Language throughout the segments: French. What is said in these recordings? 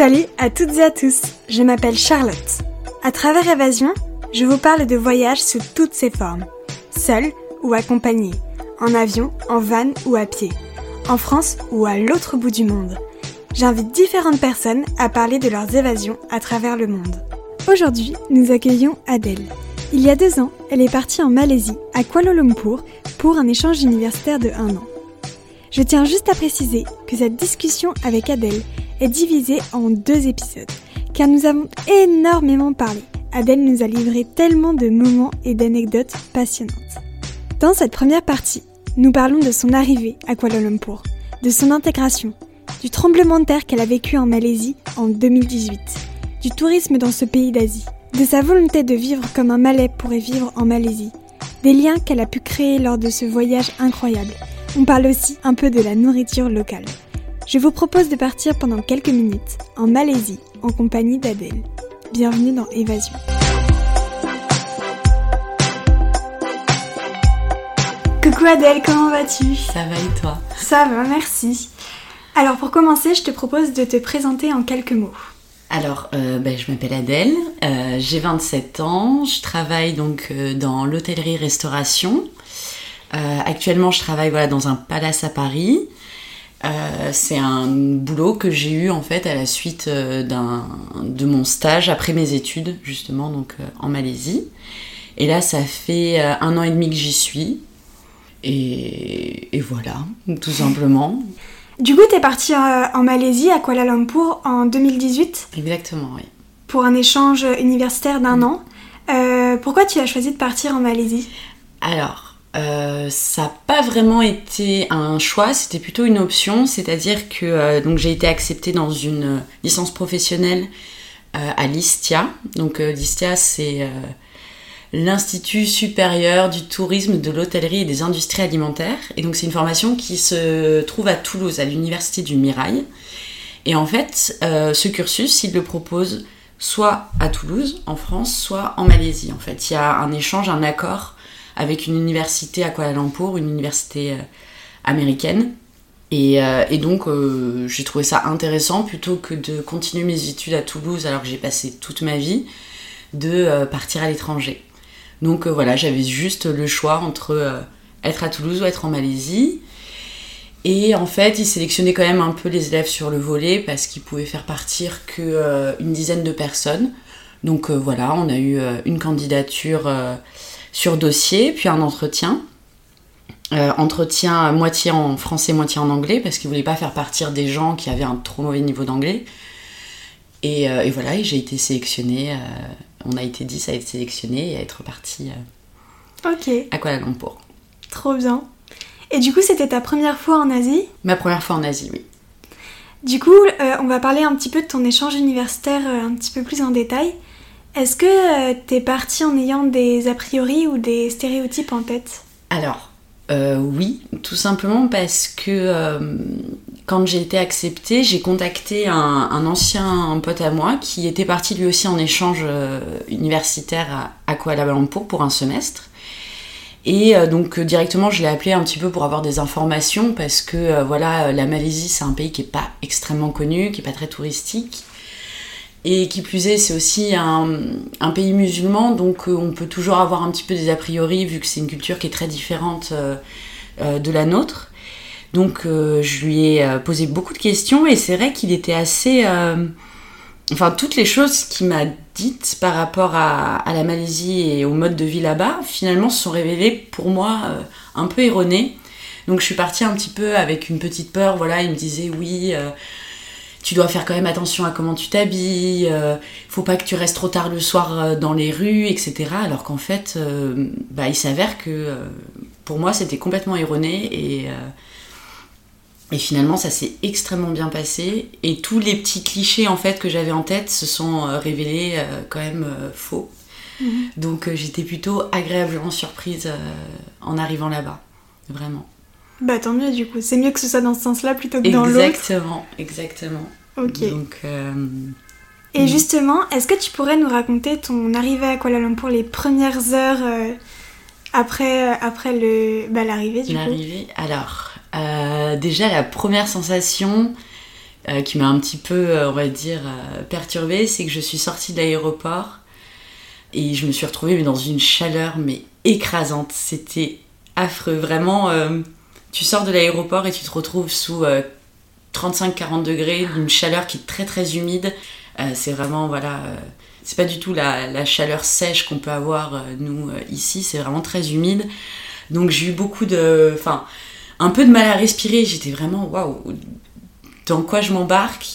Salut à toutes et à tous, je m'appelle Charlotte. À travers Évasion, je vous parle de voyages sous toutes ses formes, seul ou accompagné, en avion, en van ou à pied, en France ou à l'autre bout du monde. J'invite différentes personnes à parler de leurs évasions à travers le monde. Aujourd'hui, nous accueillons Adèle. Il y a deux ans, elle est partie en Malaisie, à Kuala Lumpur, pour un échange universitaire de un an. Je tiens juste à préciser que cette discussion avec Adèle est divisée en deux épisodes, car nous avons énormément parlé. Adèle nous a livré tellement de moments et d'anecdotes passionnantes. Dans cette première partie, nous parlons de son arrivée à Kuala Lumpur, de son intégration, du tremblement de terre qu'elle a vécu en Malaisie en 2018, du tourisme dans ce pays d'Asie, de sa volonté de vivre comme un Malais pourrait vivre en Malaisie, des liens qu'elle a pu créer lors de ce voyage incroyable. On parle aussi un peu de la nourriture locale. Je vous propose de partir pendant quelques minutes en Malaisie en compagnie d'Adèle. Bienvenue dans Évasion. Coucou Adèle, comment vas-tu? Ça va et toi? Ça va, merci. Alors pour commencer, je te propose de te présenter en quelques mots. Alors, euh, ben, je m'appelle Adèle, euh, j'ai 27 ans, je travaille donc euh, dans l'hôtellerie-restauration. actuellement, je travaille voilà, dans un palace à Paris. C'est un boulot que j'ai eu en fait à la suite de mon stage après mes études justement donc en Malaisie. Et là, ça fait un an et demi que j'y suis. Et, et voilà, tout simplement. Du coup, t'es partie euh, en Malaisie, à Kuala Lumpur, en 2018 Exactement, oui. Pour un échange universitaire d'un an. Euh, pourquoi tu as choisi de partir en Malaisie? Alors, euh, ça n'a pas vraiment été un choix, c'était plutôt une option. C'est-à-dire que donc j'ai été acceptée dans une licence professionnelle à l'ISTIA. Donc l'ISTIA, c'est l'Institut supérieur du tourisme, de l'hôtellerie et des industries alimentaires. Et donc c'est une formation qui se trouve à Toulouse, à l'université du Mirail. Et en fait, euh, ce cursus, il le propose soit à Toulouse, en France, soit en Malaisie. En fait, il y a un échange, un accord avec une université à Kuala Lumpur, une université euh, américaine. Et, euh, donc, j'ai trouvé ça intéressant, plutôt que de continuer mes études à Toulouse alors que j'ai passé toute ma vie, de partir à l'étranger. Donc euh, voilà, j'avais juste le choix entre euh, être à Toulouse ou être en Malaisie. Et en fait, ils sélectionnaient quand même un peu les élèves sur le volet parce qu'ils pouvaient faire partir qu'une euh, dizaine de personnes. Donc voilà, on a eu une candidature sur dossier, puis un entretien. entretien moitié en français, moitié en anglais, parce qu'ils voulaient pas faire partir des gens qui avaient un trop mauvais niveau d'anglais. Et, et, voilà, j'ai été sélectionnée on a été 10 à être sélectionnés et à être partis euh, à Kuala Lumpur. Trop bien. Et du coup, c'était ta première fois en Asie? Ma première fois en Asie, oui. Du coup, euh, on va parler un petit peu de ton échange universitaire euh, un petit peu plus en détail. Est-ce que t'es partie en ayant des a priori ou des stéréotypes en tête? Alors, oui, tout simplement parce que quand j'ai été acceptée, j'ai contacté un, ancien pote à moi qui était parti lui aussi en échange euh, universitaire à, Kuala Lumpur pour un semestre. Et euh, donc directement, je l'ai appelé un petit peu pour avoir des informations parce que euh, voilà, la Malaisie c'est un pays qui est pas extrêmement connu, qui est pas très touristique. Et qui plus est, c'est aussi un, pays musulman, donc on peut toujours avoir un petit peu des a priori vu que c'est une culture qui est très différente de la nôtre. Donc euh, je lui ai euh, posé beaucoup de questions et c'est vrai qu'il était assez... Euh, enfin, toutes les choses qu'il m'a dites par rapport à, la Malaisie et au mode de vie là-bas, finalement, se sont révélées pour moi un peu erronées. Donc je suis partie un petit peu avec une petite peur, voilà, il me disait oui tu dois faire quand même attention à comment tu t'habilles, euh, faut pas que tu restes trop tard le soir dans les rues, etc. Alors qu'en fait, bah, il s'avère que pour moi c'était complètement erroné et, et finalement, ça s'est extrêmement bien passé. Et tous les petits clichés en fait que j'avais en tête se sont euh, révélés euh, quand même euh, faux. Mhm. Donc j'étais plutôt agréablement surprise en arrivant là-bas. Vraiment. Bah tant mieux du coup. C'est mieux que ce soit dans ce sens-là plutôt que dans l'autre. Exactement, exactement. Ok. Et justement, est-ce que tu pourrais nous raconter ton arrivée à Kuala Lumpur les premières heures après, après le, bah, l'arrivée du coup? L'arrivée, alors... Euh, déjà, la première sensation qui m'a un petit peu, on va dire, perturbée, c'est que je suis sortie de l'aéroport et je me suis retrouvée dans une chaleur mais écrasante. C'était affreux, vraiment. Tu sors de l'aéroport et tu te retrouves sous 35-40 degrés, d'une chaleur qui est très très humide. c'est vraiment, voilà c'est pas du tout la, chaleur sèche qu'on peut avoir euh, nous euh, ici, c'est vraiment très humide. Donc j'ai eu beaucoup de. Enfin, un peu de mal à respirer. J'étais vraiment waouh, dans quoi je m'embarque?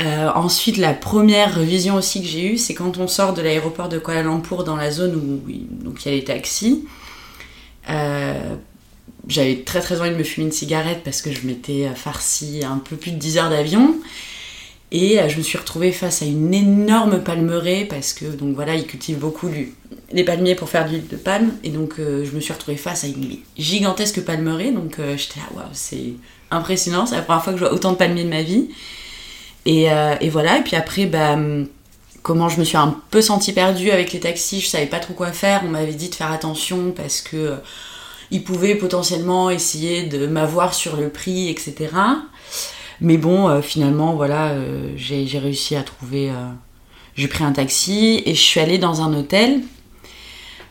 Euh, ensuite, la première vision aussi que j'ai eue, c'est quand on sort de l'aéroport de Kuala Lumpur dans la zone où il y a les taxis. J'avais très très envie de me fumer une cigarette parce que je m'étais farci un peu plus de 10 heures d'avion. Et euh, je me suis retrouvée face à une énorme palmeraie parce que donc voilà, ils cultivent beaucoup les palmiers pour faire de l'huile de palme. Et donc euh, je me suis retrouvée face à une gigantesque palmeraie. Donc euh, j'étais là, waouh, c'est impressionnant. C'est la première fois que je vois autant de palmiers de ma vie. Et, et voilà, et puis après, bah, comment je me suis un peu sentie perdue avec les taxis, je savais pas trop quoi faire. On m'avait dit de faire attention parce que ils pouvaient potentiellement essayer de m'avoir sur le prix, etc. Mais bon, euh, finalement, voilà, euh, j'ai réussi à trouver. Euh, j'ai pris un taxi et je suis allée dans un hôtel.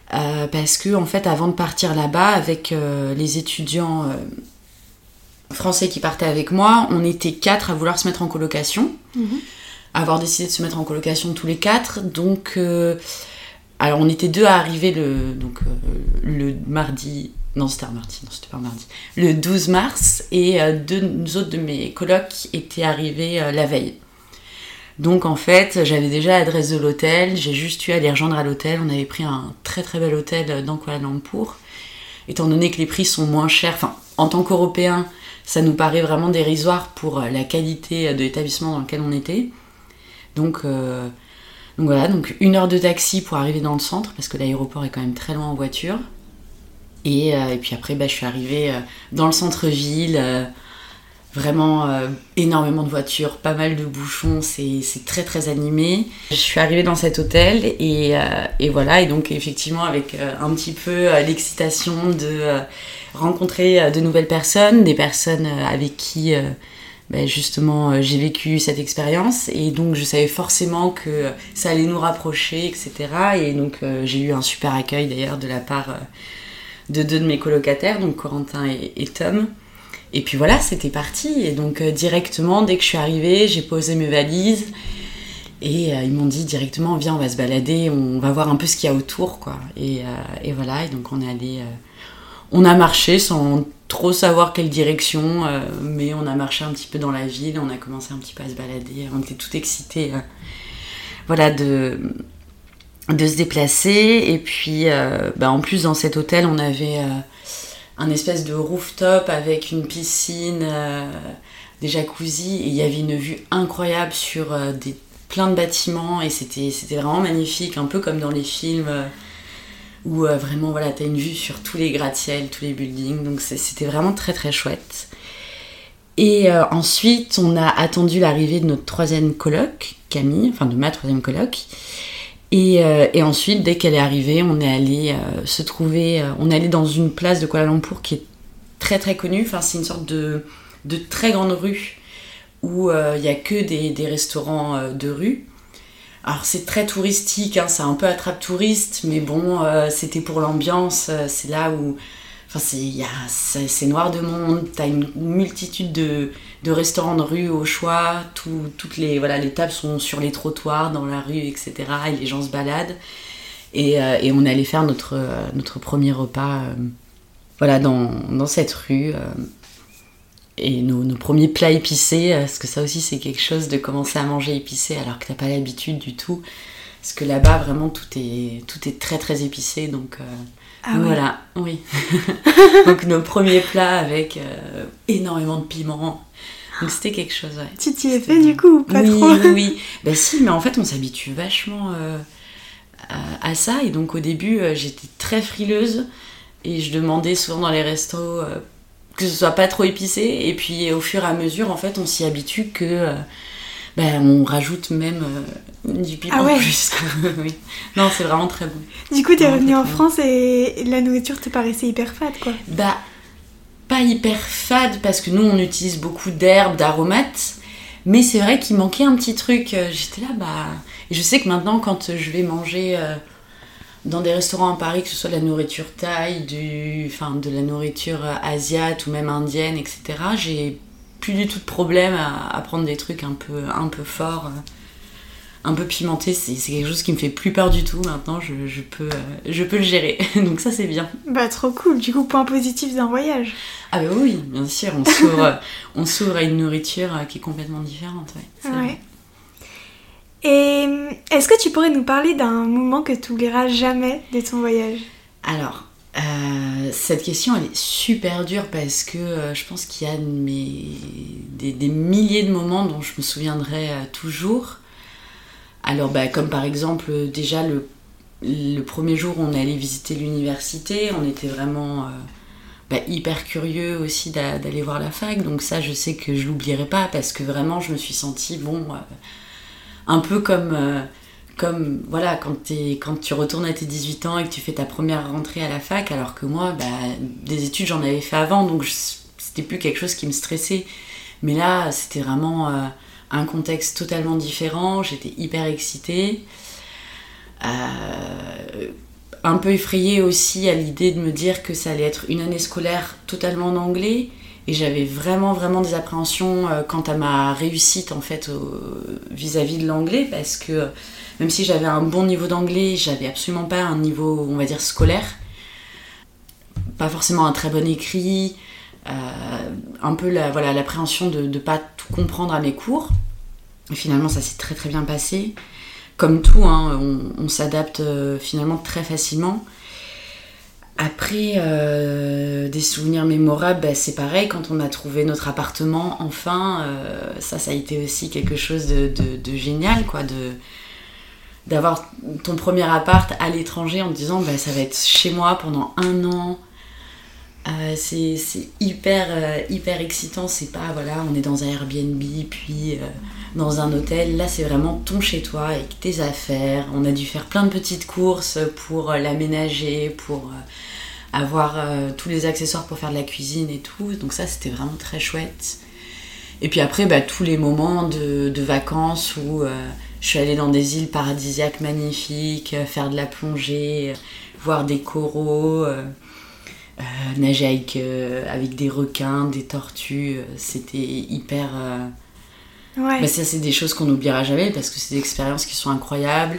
parce que, en fait, avant de partir là-bas, avec les étudiants français qui partaient avec moi, on était quatre à vouloir se mettre en colocation. Mhm. Avoir décidé de se mettre en colocation tous les quatre. Donc, alors on était deux à arriver le, donc, le mardi non, c'était un mardi. Non, c'était pas mardi. Le 12 mars. Et euh, deux autres de mes colocs étaient arrivés euh, la veille. Donc en fait, j'avais déjà l'adresse de l'hôtel. J'ai juste eu à les rejoindre à l'hôtel. On avait pris un très très bel hôtel euh, dans Kuala Lumpur. Étant donné que les prix sont moins chers, enfin, en tant qu'Européens, ça nous paraît vraiment dérisoire pour la qualité de l'établissement dans lequel on était. Donc, donc voilà, donc une heure de taxi pour arriver dans le centre, parce que l'aéroport est quand même très loin en voiture. Euh, et, puis après, bah, je suis arrivée euh, dans le centre-ville. Euh, vraiment énormément de voitures, pas mal de bouchons, c'est très très animé. Je suis arrivée dans cet hôtel et, voilà, et donc effectivement avec un petit peu l'excitation de rencontrer de nouvelles personnes, des personnes avec qui bah, justement j'ai vécu cette expérience et donc je savais forcément que ça allait nous rapprocher, etc. Et donc j'ai eu un super accueil d'ailleurs de la part de deux de mes colocataires, donc Corentin et, Tom. Et puis voilà, c'était parti. Et donc euh, directement, dès que je suis arrivée, j'ai posé mes valises. Et euh, ils m'ont dit directement, viens, on va se balader, on va voir un peu ce qu'il y a autour, quoi. Et, euh, voilà, et donc on est allé... on a marché sans trop savoir quelle direction, mais on a marché un petit peu dans la ville, on a commencé un petit peu à se balader, on était tout excités. voilà, de de se déplacer. Et puis, euh, bah, en plus, dans cet hôtel, on avait euh, un espèce de rooftop avec une piscine, euh, des jacuzzi, et il y avait une vue incroyable sur des, plein de bâtiments, et c'était vraiment magnifique, un peu comme dans les films. où vraiment voilà, tu as une vue sur tous les gratte-ciel, tous les buildings, donc c'était vraiment très très chouette. Et ensuite, on a attendu l'arrivée de notre troisième coloc, Camille, enfin de ma troisième Euh, et, ensuite, dès qu'elle est arrivée, on est allé euh, se trouver, euh, on est allé dans une place de Kuala Lumpur qui est très très connue. Enfin, c'est une sorte de, de, très grande rue où il n'y a que des, des restaurants de rue. Alors c'est très touristique, hein, c'est un peu attrape touriste, mais bon, c'était pour l'ambiance. c'est là où Enfin, c'est noir de monde, t'as une multitude de, de, restaurants de rue au choix, toutes les, voilà, les tables sont sur les trottoirs, dans la rue, etc. Et les gens se baladent. Et, euh, on allait faire notre, notre premier repas euh, voilà, dans, dans, cette rue. Euh, et nos, nos, premiers plats épicés, parce que ça aussi c'est quelque chose de commencer à manger épicé alors que t'as pas l'habitude du tout. Parce que là-bas, vraiment, tout est, tout est très très épicé. Donc, ah voilà, oui. Donc nos premiers plats avec euh, énormément de piment. Donc c'était quelque chose, ouais. Tu t'y es fait du coup pas oui, trop Oui, oui. Ben si, mais en fait on s'habitue vachement euh, à, ça. Et donc au début euh, j'étais très frileuse et je demandais souvent dans les restos que ce soit pas trop épicé. Et puis au fur et à mesure en fait on s'y habitue que ben, on rajoute même euh, du piment ah plus. oui. Non, c'est vraiment très bon. Du coup, t'es revenu en France et la nourriture te paraissait hyper fade, quoi Bah, pas hyper fade parce que nous, on utilise beaucoup d'herbes, d'aromates. Mais c'est vrai qu'il manquait un petit truc. J'étais là, bah. Et je sais que maintenant, quand je vais manger dans des restaurants à Paris, que ce soit de la nourriture thaï, du, enfin, de la nourriture asiate ou même indienne, etc., j'ai plus du tout de problème à, prendre des trucs un peu, un peu forts, un peu pimentés. C'est quelque chose qui me fait plus peur du tout. Maintenant, je, je peux, je peux le gérer. Donc ça, c'est bien. Bah, trop cool. Du coup, point positif d'un voyage. Ah bah oui, bien sûr. On s'ouvre, on s'ouvre à une nourriture qui est complètement différente. Ouais, Et est-ce que tu pourrais nous parler d'un moment que tu oublieras jamais de ton voyage? Alors, euh, cette question elle est super dure parce que euh, je pense qu'il y a des, milliers de moments dont je me souviendrai euh, toujours. Alors bah, comme par exemple déjà le, premier jour où on est allé visiter l'université, on était vraiment bah, hyper curieux aussi d'aller voir la fac, donc ça je sais que je l'oublierai pas parce que vraiment je me suis sentie bon un peu comme comme voilà quand, tu retournes à tes 18 ans et que tu fais ta première rentrée à la fac alors que moi bah, des études j'en avais fait avant donc c'était plus quelque chose qui me stressait. Mais là c'était vraiment euh, un contexte totalement différent j'étais hyper excitée euh, un peu effrayée aussi à l'idée de me dire que ça allait être une année scolaire totalement en anglais. Et j'avais vraiment vraiment des appréhensions euh, quant à ma réussite en fait vis-à-vis -vis de l'anglais parce que même si j'avais un bon niveau d'anglais, j'avais absolument pas un niveau, on va dire, scolaire. Pas forcément un très bon écrit, euh, un peu la, voilà, l'appréhension de ne pas tout comprendre à mes cours. Finalement, ça s'est très très bien passé. Comme tout, hein, on, s'adapte euh, finalement très facilement. Après, euh, des souvenirs mémorables, bah, c'est pareil, quand on a trouvé notre appartement, enfin, ça, ça a été aussi quelque chose de, de génial, quoi, de, d'avoir ton premier appart à l'étranger en te disant bah, ça va être chez moi pendant un an. Euh, c'est hyper, euh, hyper excitant. C'est pas, voilà, on est dans un Airbnb, puis euh, dans un hôtel. Là, c'est vraiment ton chez toi avec tes affaires. On a dû faire plein de petites courses pour l'aménager, pour avoir tous les accessoires pour faire de la cuisine et tout. Donc, ça, c'était vraiment très chouette. Et puis après, bah, tous les moments de, de vacances où je suis allée dans des îles paradisiaques magnifiques, euh, faire de la plongée, euh, voir des coraux, euh, nager avec, avec, des requins, des tortues. C'était hyper. Ouais. Bah, ça, c'est des choses qu'on n'oubliera jamais parce que c'est des expériences qui sont incroyables,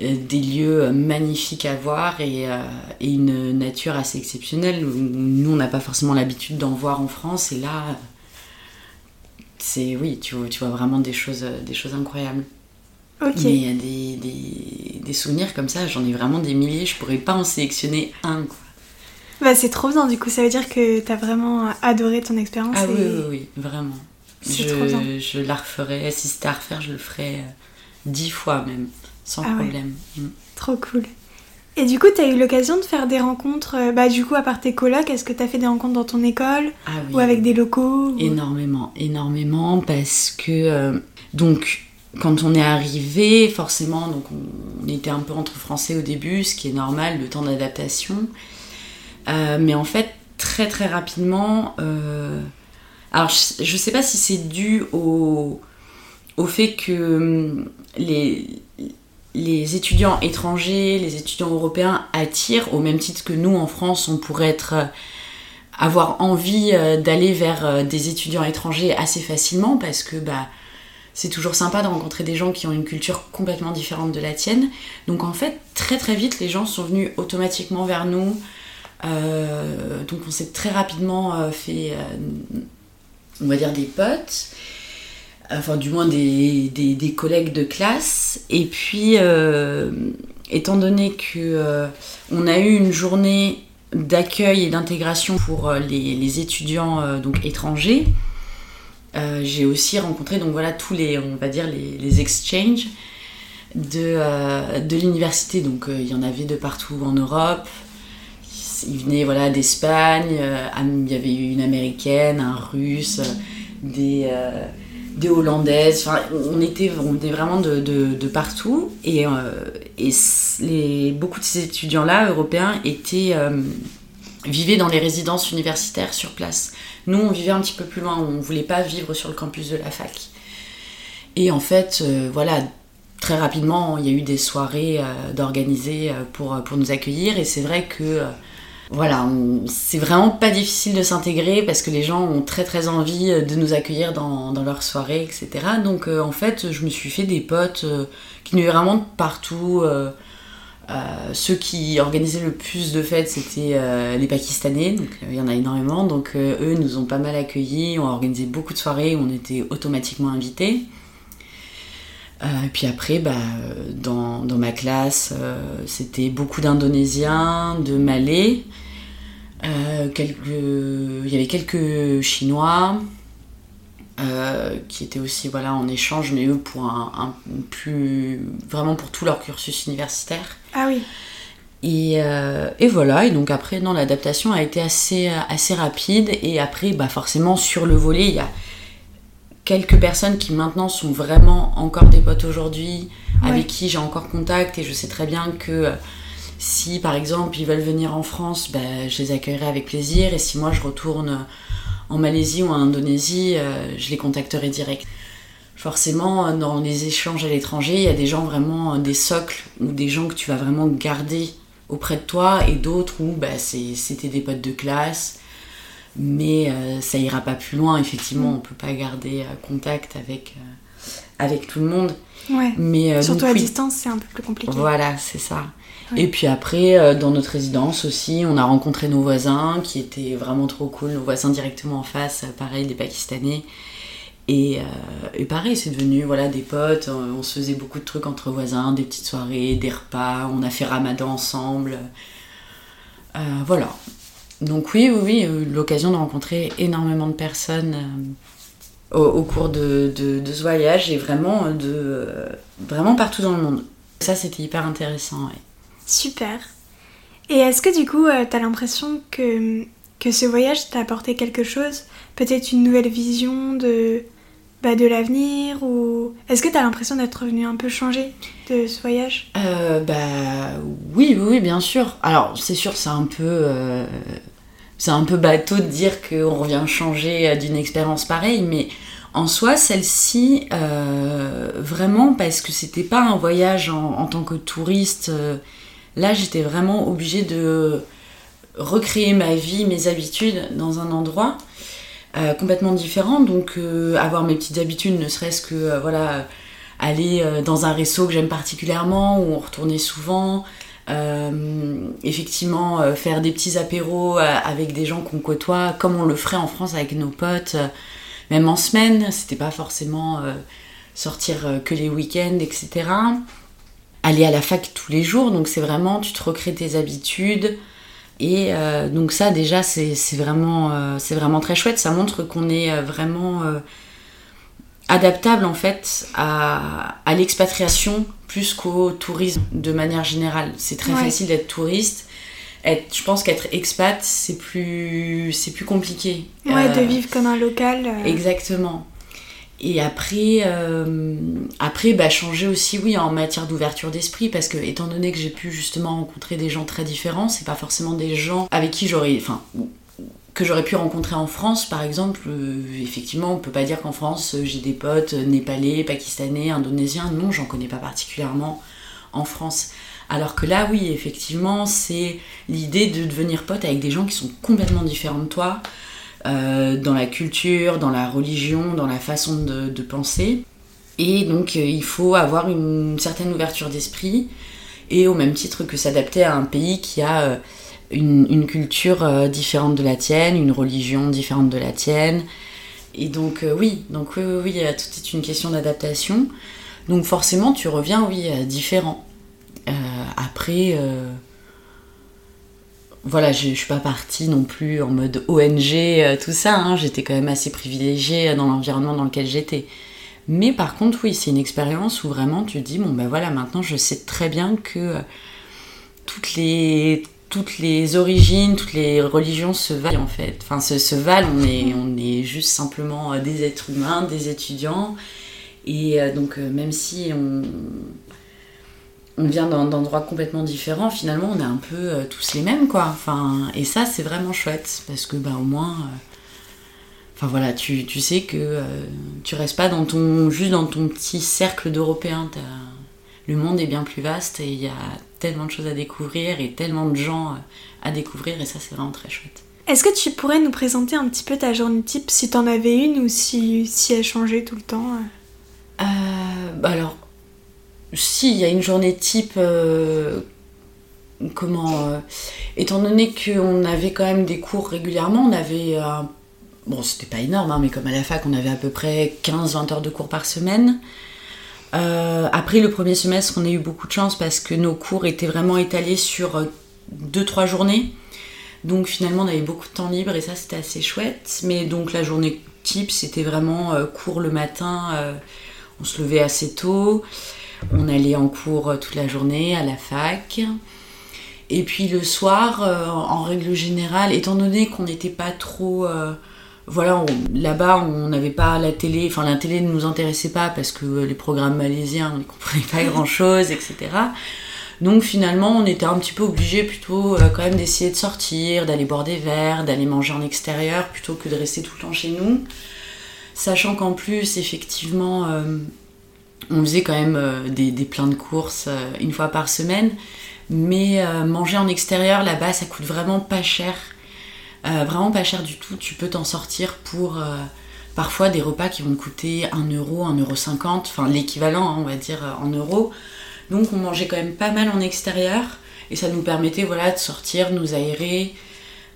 des lieux magnifiques à voir et, et une nature assez exceptionnelle. Nous, on n'a pas forcément l'habitude d'en voir en France et là, c'est oui, tu, tu vois vraiment des choses, des choses incroyables. Mais il y a des, des, des, souvenirs comme ça, j'en ai vraiment des milliers, je pourrais pas en sélectionner un. Quoi. Bah, c'est trop bien, du coup, ça veut dire que tu as vraiment adoré ton expérience. Ah oui, oui, oui, vraiment. Je, trop bien. je la referais, si c'était à refaire, je le ferais euh, dix fois même, sans ah problème. Mm. Trop cool. Et du coup, tu as eu l'occasion de faire des rencontres, euh, bah, du coup, à part tes colocs, est-ce que tu as fait des rencontres dans ton école ah Ou avec des locaux Énormément, énormément, parce que, euh, donc, quand on est arrivé, forcément, donc on, était un peu entre français au début, ce qui est normal, le temps d'adaptation. Euh, mais en fait, très très rapidement, euh, alors je, ne sais pas si c'est dû au, au fait que hum, les, les étudiants étrangers, les étudiants européens attirent, au même titre que nous en France, on pourrait être avoir envie euh, d'aller vers des étudiants étrangers assez facilement parce que bah c'est toujours sympa de rencontrer des gens qui ont une culture complètement différente de la tienne. Donc en fait, très très vite, les gens sont venus automatiquement vers nous. Euh, donc on s'est très rapidement euh, fait, euh, on va dire, des potes. Enfin, du moins des, collègues de classe. Et puis, étant donné que on a eu une journée d'accueil et d'intégration pour les, les étudiants donc étrangers, euh, j'ai aussi rencontré donc voilà tous les on va dire les, les exchanges de, euh, de l'université. Donc euh, il y en avait de partout en Europe. Ils venaient voilà d'Espagne il y avait une américaine un russe des des hollandaises. Enfin on était on était vraiment de, de, de partout. Et, et les, beaucoup de ces étudiants là européens étaient vivaient dans les résidences universitaires sur place nous, on vivait un petit peu plus loin, on ne voulait pas vivre sur le campus de la fac. Et en fait, voilà, très rapidement, il y a eu des soirées d'organiser pour, pour nous accueillir. Et c'est vrai que voilà, c'est vraiment pas difficile de s'intégrer parce que les gens ont très très envie de nous accueillir dans, dans leurs soirées, etc. Donc en fait, je me suis fait des potes qui venaient vraiment de partout. Euh, ceux qui organisaient le plus de fêtes, c'était euh, les Pakistanais, donc euh, il y en a énormément. Donc eux nous ont pas mal accueillis, ont organisé beaucoup de soirées où on était automatiquement invités. puis après, bah, dans, dans, ma classe, c'était beaucoup d'Indonésiens, de Malais. Il y avait quelques Chinois, euh, qui étaient aussi voilà en échange mais eux pour un, plus vraiment pour tout leur cursus universitaire. Ah oui. Et, euh, et voilà et donc après non l'adaptation a été assez assez rapide et après bah forcément sur le volet il y a quelques personnes qui maintenant sont vraiment encore des potes aujourd'hui avec qui j'ai encore contact et je sais très bien que euh, si par exemple ils veulent venir en France bah, je les accueillerai avec plaisir et si moi je retourne en Malaisie ou en Indonésie, euh, je les contacterai direct. Forcément, dans les échanges à l'étranger, il y a des gens vraiment, euh, des socles, ou des gens que tu vas vraiment garder auprès de toi, et d'autres où bah, c'était des potes de classe, mais euh, ça ira pas plus loin. Effectivement, on peut pas garder contact avec, avec tout le monde. Ouais. Mais, Surtout à distance, c'est un peu plus compliqué. Voilà, c'est ça. Et puis après, euh, dans notre résidence aussi, on a rencontré nos voisins qui étaient vraiment trop cool, nos voisins directement en face, euh, pareil, des Pakistanais. Et, euh, et pareil, c'est devenu voilà, des potes, on se faisait beaucoup de trucs entre voisins, des petites soirées, des repas, on a fait ramadan ensemble. voilà. Donc oui, oui, oui, l'occasion de rencontrer énormément de personnes au, cours de, ce voyage et vraiment, de, vraiment partout dans le monde. Ça, c'était hyper intéressant. Super. Et est-ce que du coup, euh, tu as l'impression que, ce voyage t'a apporté quelque chose? Peut-être une nouvelle vision de, bah, de l'avenir ou... Est-ce que tu as l'impression d'être revenu un peu changé de ce voyage? Euh, Bah oui, oui, bien sûr. Alors c'est sûr, c'est un peu... Euh, c'est un peu bateau de dire qu'on revient changer d'une expérience pareille, mais en soi, celle-ci, vraiment, parce que c'était pas un voyage en tant que touriste Là, j'étais vraiment obligée de recréer ma vie, mes habitudes dans un endroit euh, complètement différent. Donc, euh, avoir mes petites habitudes, ne serait-ce que euh, voilà, aller dans un resto que j'aime particulièrement, où on retournait souvent. effectivement, faire des petits apéros avec des gens qu'on côtoie, comme on le ferait en France avec nos potes, même en semaine. C'était pas forcément sortir que les week-ends, etc aller à la fac tous les jours. Donc c'est vraiment, tu te recrées tes habitudes. Et euh, donc ça déjà c'est vraiment, euh, vraiment très chouette. Ça montre qu'on est euh, vraiment adaptable en fait à, à l'expatriation plus qu'au tourisme de manière générale. C'est très facile d'être touriste. Être, je pense qu'être expat, c'est plus, c'est plus compliqué. Ouais, de vivre comme un local. Exactement. Et après, euh, après bah, changer aussi, oui, en matière d'ouverture d'esprit, parce que étant donné que j'ai pu justement rencontrer des gens très différents, c'est pas forcément des gens avec qui j'aurais, enfin, que j'aurais pu rencontrer en France, par exemple. Euh, effectivement, on peut pas dire qu'en France j'ai des potes népalais, pakistanais, indonésiens. Non, j'en connais pas particulièrement en France. Alors que là, oui, effectivement, c'est l'idée de devenir pote avec des gens qui sont complètement différents de toi. Euh, dans la culture, dans la religion, dans la façon de, penser. Et donc euh, il faut avoir une certaine ouverture d'esprit, et au même titre que s'adapter à un pays qui a euh, une, culture différente de la tienne, une religion différente de la tienne. Et donc oui, donc oui, oui, oui, tout est une question d'adaptation. Donc forcément tu reviens, oui, différent. après voilà, je, ne suis pas partie non plus en mode ONG, euh, tout ça. Hein. J'étais quand même assez privilégiée dans l'environnement dans lequel j'étais. Mais par contre, oui, c'est une expérience où vraiment tu te dis, bon ben voilà, maintenant je sais très bien que euh, toutes les toutes les origines, toutes les religions se valent en fait. Enfin, se, se valent, on est, on est juste simplement euh, des êtres humains, des étudiants. Et donc, même si on, on vient d'endroits complètement différents, finalement on est un peu euh, tous les mêmes quoi. Enfin, et ça c'est vraiment chouette parce que bah, au moins, euh, Enfin voilà, tu, tu sais que euh, tu restes pas dans ton, juste dans ton petit cercle d'Européens. Le monde est bien plus vaste et il y a tellement de choses à découvrir et tellement de gens à découvrir et ça c'est vraiment très chouette. Est-ce que tu pourrais nous présenter un petit peu ta journée type, si t'en avais une ou si, si elle changeait tout le temps bah Alors, si, il y a une journée type. Euh, comment. Euh, étant donné qu'on avait quand même des cours régulièrement, on avait. bon, c'était pas énorme, hein, mais comme à la fac, on avait à peu près 15-20 heures de cours par semaine. après le premier semestre, on a eu beaucoup de chance parce que nos cours étaient vraiment étalés sur 2-3 journées. Donc finalement, on avait beaucoup de temps libre et ça, c'était assez chouette. Mais donc la journée type, c'était vraiment euh, cours le matin. Euh, on se levait assez tôt. On allait en cours euh, toute la journée à la fac. Et puis le soir, en règle générale, étant donné qu'on n'était pas trop voilà, là-bas, on n'avait pas la télé, enfin la télé ne nous intéressait pas parce que les programmes malaisiens, on ne comprenait pas grand-chose, etc. Donc finalement, on était un petit peu obligé plutôt euh, quand même d'essayer de sortir, d'aller boire des verres, d'aller manger en extérieur plutôt que de rester tout le temps chez nous. Sachant qu'en plus, effectivement, euh, on faisait quand même euh, des, pleins de courses une fois par semaine. Mais manger en extérieur là-bas, ça coûte vraiment pas cher. vraiment pas cher du tout. Tu peux t'en sortir pour parfois des repas qui vont coûter 1 euro, 1,50 euro, enfin l'équivalent, hein, on va dire, en euros. Donc on mangeait quand même pas mal en extérieur et ça nous permettait voilà, de sortir, nous aérer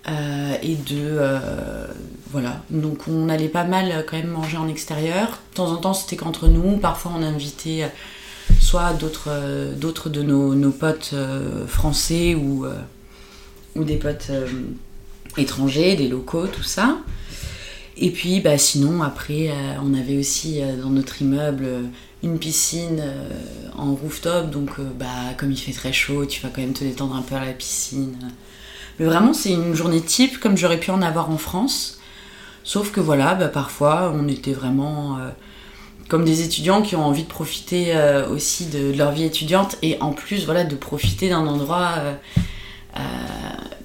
euh, et de... Euh, voilà, donc on allait pas mal quand même manger en extérieur. De temps en temps c'était qu'entre nous, parfois on invitait euh, soit d'autres, d'autres de nos, nos potes français ou, ou des potes étrangers, des locaux, tout ça. Et puis bah, sinon après on avait aussi dans notre immeuble une piscine euh, en rooftop, donc euh, bah, comme il fait très chaud, tu vas quand même te détendre un peu à la piscine. Mais vraiment, c'est une journée type comme j'aurais pu en avoir en France. Sauf que voilà, bah, parfois, on était vraiment euh, comme des étudiants qui ont envie de profiter aussi de, leur vie étudiante et en plus, voilà, de profiter d'un endroit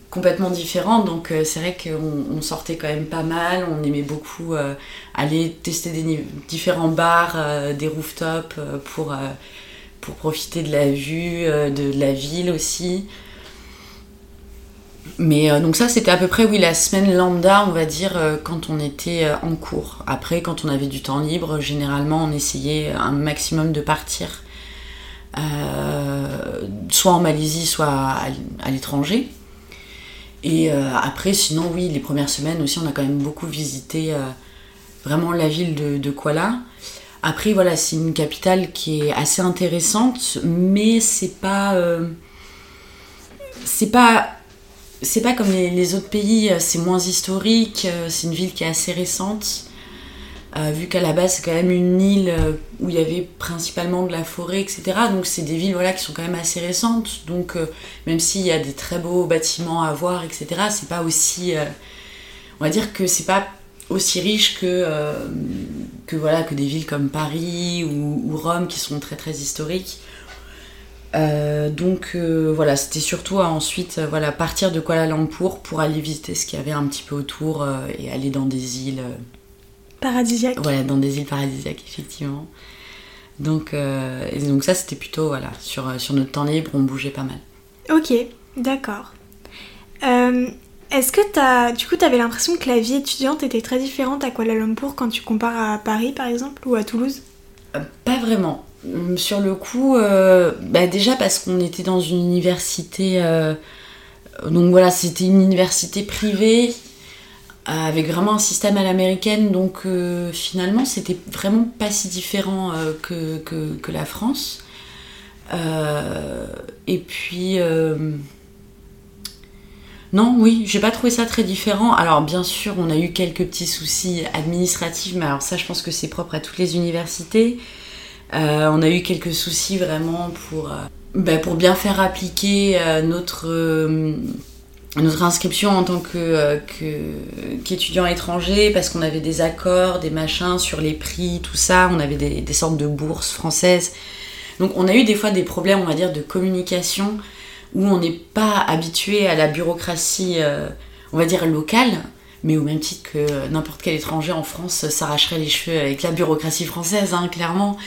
complètement différent. Donc euh, c'est vrai qu'on sortait quand même pas mal. On aimait beaucoup euh, aller tester des différents bars, euh, des rooftops pour, pour profiter de la vue, de, la ville aussi. Mais donc ça c'était à peu près oui la semaine lambda on va dire quand on était en cours. Après quand on avait du temps libre généralement on essayait un maximum de partir soit en Malaisie soit à l'étranger. Et euh, après, sinon, oui, les premières semaines aussi, on a quand même beaucoup visité euh, vraiment la ville de, Kuala. Après, voilà, c'est une capitale qui est assez intéressante, mais c'est pas. Euh, c'est pas. C'est pas comme les autres pays, c'est moins historique, c'est une ville qui est assez récente. Euh, vu qu'à la base c'est quand même une île euh, où il y avait principalement de la forêt, etc. Donc c'est des villes voilà, qui sont quand même assez récentes. Donc euh, même s'il y a des très beaux bâtiments à voir, etc., c'est pas aussi... on va dire que c'est pas aussi riche que, que, voilà, que des villes comme Paris ou, Rome qui sont très très historiques. Donc voilà, c'était surtout à ensuite voilà, partir de Kuala Lumpur pour aller visiter ce qu'il y avait un petit peu autour et aller dans des îles Paradisiaque. Voilà, dans des îles paradisiaques, effectivement. Donc, euh, donc ça, c'était plutôt, voilà, sur, euh, sur notre temps libre, on bougeait pas mal. Ok, d'accord. Euh, est-ce que as, du coup, tu avais l'impression que la vie étudiante était très différente à Kuala Lumpur quand tu compares à Paris, par exemple, ou à Toulouse? Pas vraiment. Hum, sur le coup, bah déjà parce qu'on était dans une université... donc voilà, c'était une université privée avec vraiment un système à l'américaine, donc euh, finalement c'était vraiment pas si différent euh, que, que, la France. Euh, et puis, non, oui, j'ai pas trouvé ça très différent. Alors bien sûr, on a eu quelques petits soucis administratifs, mais alors ça je pense que c'est propre à toutes les universités. On a eu quelques soucis vraiment pour, bah, pour bien faire appliquer notre notre inscription en tant euh, qu'étudiant étranger parce qu'on avait des accords, des machins sur les prix, tout ça. On avait des, sortes de bourses françaises. Donc on a eu des fois des problèmes, on va dire, de communication où on n'est pas habitué à la bureaucratie, euh, on va dire, locale. mais au même titre que n'importe quel étranger en France s'arracherait les cheveux avec la bureaucratie française, hein, clairement.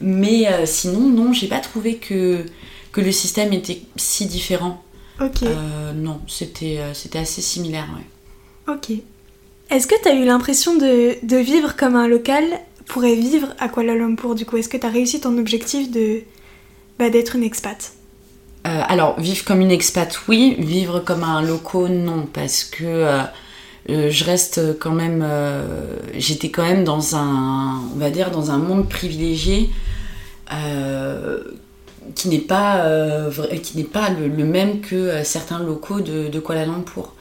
Mais euh, sinon, non, j'ai pas trouvé que, que le système était si différent. Ok. Euh, non, c'était euh, c'était assez similaire, ouais. Ok. Est-ce que tu as eu l'impression de, de vivre comme un local pourrait vivre à Kuala Lumpur du coup? Est-ce que tu as réussi ton objectif de bah, d'être une expat? Euh, alors, vivre comme une expat, oui. Vivre comme un loco, non. Parce que euh, euh, je reste quand même... euh, J'étais quand même dans un... On va dire dans un monde privilégié euh, qui n'est pas, euh, qui n'est pas le, même que euh, certains locaux de, Kuala Lumpur.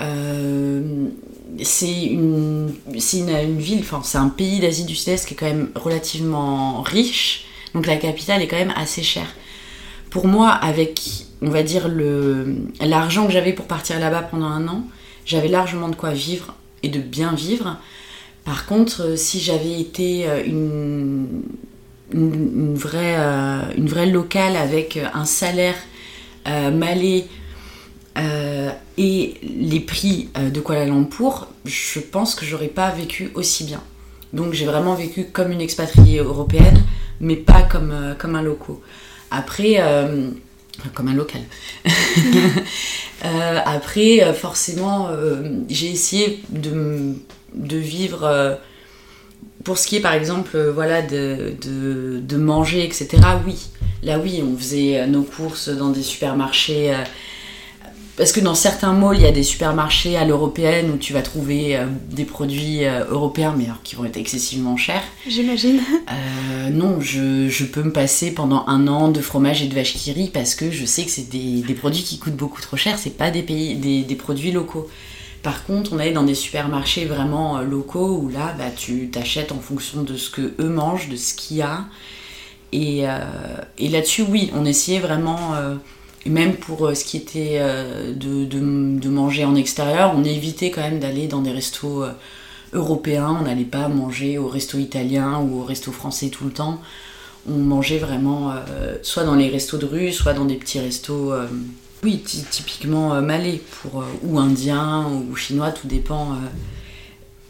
Euh, c'est une, une, une ville, enfin c'est un pays d'Asie du Sud-Est qui est quand même relativement riche, donc la capitale est quand même assez chère. Pour moi, avec, on va dire, l'argent que j'avais pour partir là-bas pendant un an, j'avais largement de quoi vivre et de bien vivre. Par contre, euh, si j'avais été euh, une, vraie, euh, une vraie locale avec un salaire euh, euh, et les prix de Kuala Lumpur, je pense que j'aurais pas vécu aussi bien. Donc j'ai vraiment vécu comme une expatriée européenne, mais pas comme, comme un loco. Après, comme un local. Euh, après, euh, forcément, euh, j'ai essayé de, vivre. euh, pour ce qui est par exemple voilà, de, de, de manger, etc., oui. Là, oui, on faisait nos courses dans des supermarchés. Parce que dans certains malls, il y a des supermarchés à l'européenne où tu vas trouver euh, des produits euh, européens, mais alors qui vont être excessivement chers. J'imagine. Euh, non, je, je peux me passer pendant un an de fromage et de vache qui rit parce que je sais que c'est des, des produits qui coûtent beaucoup trop cher, c'est pas des, pays, des, des produits locaux. Par contre, on allait dans des supermarchés vraiment locaux où là, bah, tu t'achètes en fonction de ce que eux mangent, de ce qu'il y a. Et, et là-dessus, oui, on essayait vraiment, et même pour euh, ce qui était euh, de, manger en extérieur, on évitait quand même d'aller dans des restos euh, européens, on n'allait pas manger au resto italien ou au resto français tout le temps. On mangeait vraiment soit dans les restos de rue, soit dans des petits restos, oui, ty- typiquement malais, pour, ou indiens ou chinois, tout dépend.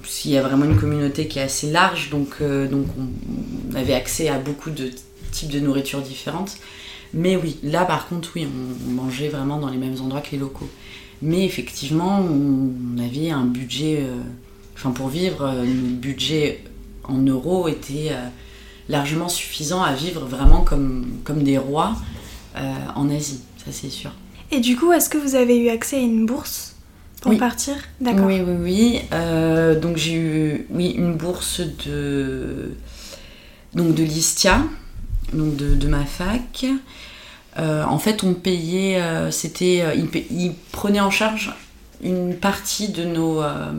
s'il y a vraiment une communauté qui est assez large, donc, donc on, on avait accès à beaucoup de types de nourriture différentes. Mais oui, là par contre, oui, on, on mangeait vraiment dans les mêmes endroits que les locaux. Mais effectivement, on, avait un budget, euh, enfin pour vivre, euh, notre budget en euros était euh, largement suffisant à vivre vraiment comme, comme des rois en Asie, ça c'est sûr. Et du coup, est-ce que vous avez eu accès à une bourse pour Oui. partir? D'accord. Oui, oui, oui. Donc j'ai eu oui, une bourse de, donc de l'ISTIA, donc de, ma fac. Euh, en fait, on payait, euh, c'était, euh, ils, pa- ils prenaient en charge une partie de nos, euh,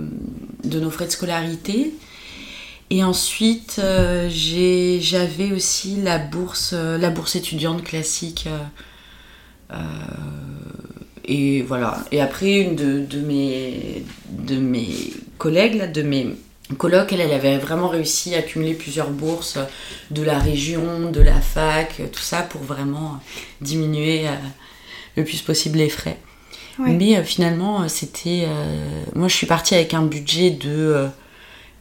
frais de scolarité. Et ensuite, euh, j'avais aussi la bourse, euh, la bourse étudiante classique. euh, euh, et voilà. Et après, une de, de mes, de mes collègues, là, de mes colocs, elle, elle avait vraiment réussi à accumuler plusieurs bourses de la région, de la fac, tout ça pour vraiment diminuer euh, le plus possible les frais. Ouais. Mais euh, finalement, euh, c'était. moi, je suis partie avec un budget de.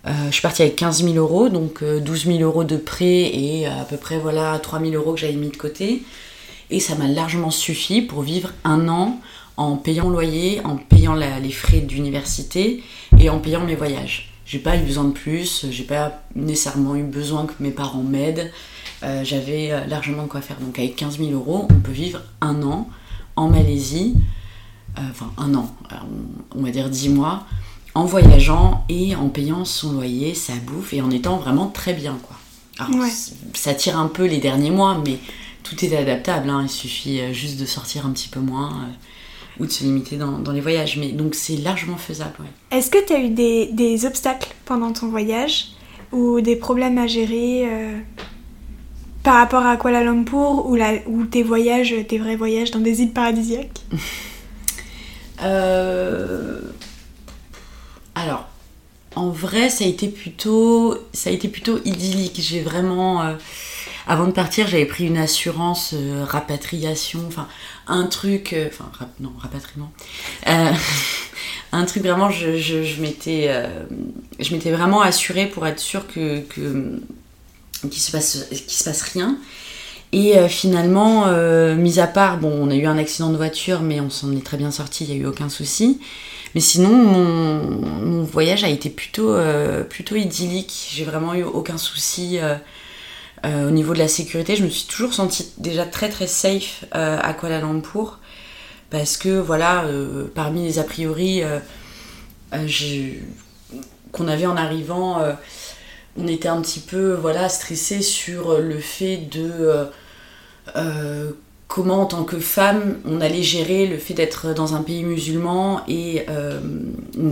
je suis partie avec 15 000 euros, donc euh, 12 000 euros de prêt et à peu près voilà 3 000 euros que j'avais mis de côté. Et ça m'a largement suffi pour vivre un an en payant le loyer, en payant la- les frais d'université et en payant mes voyages. J'ai pas eu besoin de plus, j'ai pas nécessairement eu besoin que mes parents m'aident. Euh, J'avais euh, largement de quoi faire. Donc avec 15 000 euros, on peut vivre un an en Malaisie, euh, enfin un an, on, va dire 10 mois, en voyageant et en payant son loyer, sa bouffe et en étant vraiment très bien. Quoi. Alors, Ouais. ça tire un peu les derniers mois, mais tout est adaptable. hein. Il suffit juste de sortir un petit peu moins ou de se limiter dans, dans les voyages. Mais donc c'est largement faisable. ouais. Est-ce que tu as eu des, des obstacles pendant ton voyage ou des problèmes à gérer euh, par rapport à Kuala Lumpur ou, la, ou tes voyages, tes vrais voyages dans des îles paradisiaques? Euh, Alors, en vrai, ça a été plutôt, ça a été plutôt idyllique. J'ai vraiment, euh, avant de partir, j'avais pris une assurance euh, rapatriation, enfin un truc, euh, enfin non rapatriement, Euh, un truc vraiment, je, m'étais, vraiment assurée pour être sûre que, qu'il se passe, se passe rien. Et finalement, mis à part, bon, on a eu un accident de voiture, mais on s'en est très bien sorti, il n'y a eu aucun souci. Mais sinon, mon, voyage a été plutôt, plutôt idyllique. J'ai vraiment eu aucun souci. Au niveau de la sécurité, je me suis toujours sentie déjà très très safe à Kuala Lumpur parce que voilà, euh, parmi les a priori euh, euh, qu'on avait en arrivant, on était un petit peu voilà stressé sur le fait de comment en tant que femme on allait gérer le fait d'être dans un pays musulman et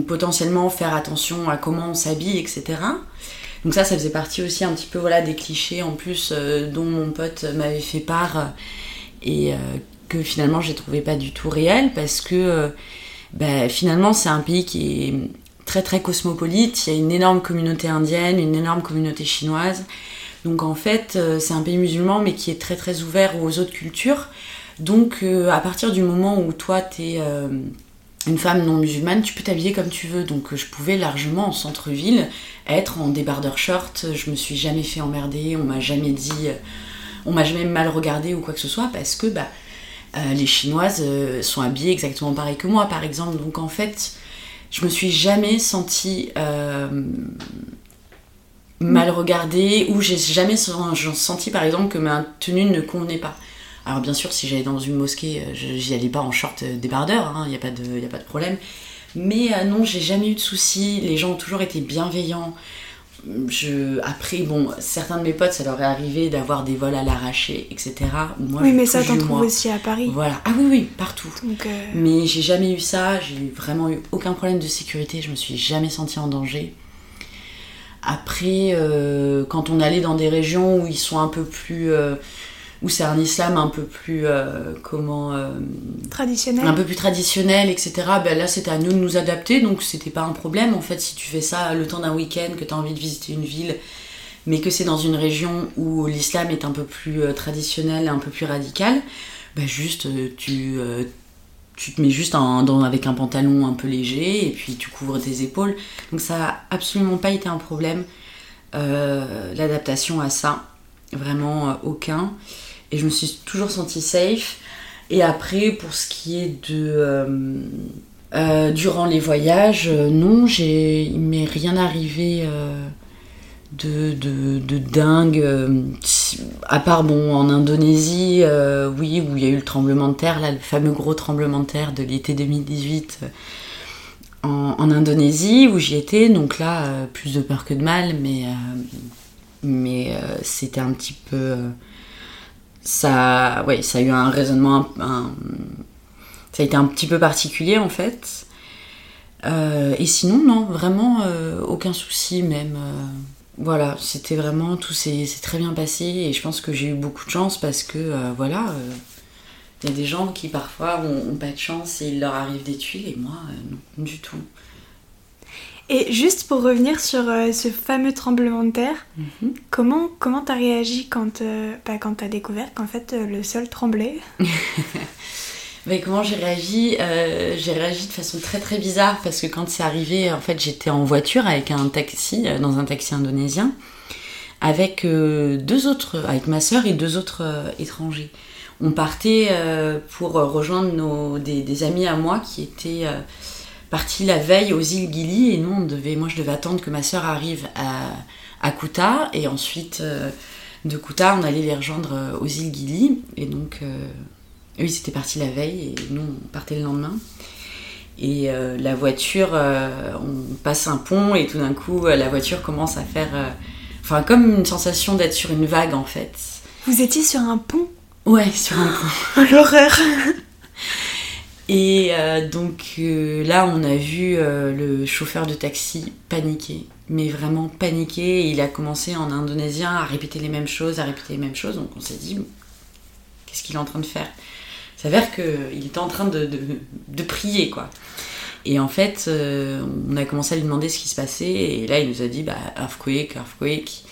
potentiellement faire attention à comment on s'habille, etc. Donc ça, ça faisait partie aussi un petit peu voilà des clichés en plus dont mon pote m'avait fait part et que finalement j'ai trouvé pas du tout réel parce que euh, bah, finalement c'est un pays qui est très très cosmopolite, il y a une énorme communauté indienne, une énorme communauté chinoise. Donc en fait euh, c'est un pays musulman mais qui est très très ouvert aux autres cultures. Donc euh, à partir du moment où toi tu es une femme non musulmane, tu peux t'habiller comme tu veux. Donc je pouvais largement en centre-ville être en débardeur short, je me suis jamais fait emmerder, on m'a jamais dit on m'a jamais mal regardé ou quoi que ce soit parce que bah euh, les Chinoises euh, sont habillées exactement pareil que moi, par exemple. Donc en fait, je me suis jamais sentie euh, mal regardée ou j'ai jamais senti, par exemple, que ma tenue ne convenait pas. Alors bien sûr, si j'allais dans une mosquée, j'y allais pas en short débardeur, il hein, n'y a, pas de, a pas de problème. Mais non, j'ai jamais eu de soucis, les gens ont toujours été bienveillants je, après, bon, certains de mes potes, ça leur est arrivé d'avoir des vols à l'arraché, etc. Moi, oui, mais ça, t'en trouves aussi à Paris. Voilà. Ah oui, oui, partout. Euh, mais j'ai jamais eu ça. J'ai vraiment eu aucun problème de sécurité. Je me suis jamais sentie en danger. Après, euh, quand on allait dans des régions où ils sont un peu plus euh, où c'est un islam un peu plus euh, comment euh, traditionnel. un peu plus traditionnel etc ben là c'était à nous de nous adapter donc c'était pas un problème. En fait si tu fais ça le temps d'un week-end que tu as envie de visiter une ville mais que c'est dans une région où l'islam est un peu plus euh, traditionnel un peu plus radical ben juste tu tu te mets juste avec un pantalon un peu léger et puis tu couvres tes épaules. Donc ça a absolument pas été un problème. L'adaptation à ça vraiment aucun et je me suis toujours sentie safe. Et après, pour ce qui est de. Euh, euh, durant les voyages, euh, non, il m'est rien arrivé de, de, dingue. à part, bon, en Indonésie, oui, où il y a eu le tremblement de terre, là, le fameux gros tremblement de terre de l'été 2018 en, en, Indonésie, où j'y étais. Donc là, plus de peur que de mal, mais, mais c'était un petit peu ça, ouais, ça a eu un raisonnement, ça a été un petit peu particulier en fait. Euh, et sinon, non, vraiment euh, aucun souci même. Euh, voilà, c'était vraiment, tout s'est très bien passé et je pense que j'ai eu beaucoup de chance parce que, voilà, il y a des gens qui parfois ont, pas de chance et il leur arrive des tuiles et moi, non, du tout. Et juste pour revenir sur euh, ce fameux tremblement de terre, mhm. comment comment t'as réagi quand euh, bah, quand t'as découvert qu'en fait euh, le sol tremblait? Mais comment j'ai réagi J'ai réagi de façon très très bizarre parce que quand c'est arrivé, en fait, j'étais en voiture avec un taxi, dans un taxi indonésien, avec deux autres, avec ma soeur et deux autres étrangers. On partait pour rejoindre nos, des, des, amis à moi qui étaient parti la veille aux îles Gili et nous, on devait, moi je devais attendre que ma soeur arrive à, à Kuta et ensuite euh, de Kuta on allait les rejoindre euh, aux îles Gili et donc euh, eux ils étaient partis la veille et nous on partait le lendemain. Et la voiture, on passe un pont et tout d'un coup la voiture commence à faire, enfin comme une sensation d'être sur une vague en fait. Vous étiez sur un pont? Ouais, sur un pont. L'horreur et euh, donc euh, là, on a vu euh, le chauffeur de taxi paniquer, mais vraiment paniquer. Il a commencé en indonésien à répéter les mêmes choses, à répéter les mêmes choses. Donc on s'est dit, qu'est-ce qu'il est en train de faire? Il s'avère qu'il était en train de, de, prier, quoi. Et en fait, on a commencé à lui demander ce qui se passait. Et là, il nous a dit, bah, earthquake, earthquake.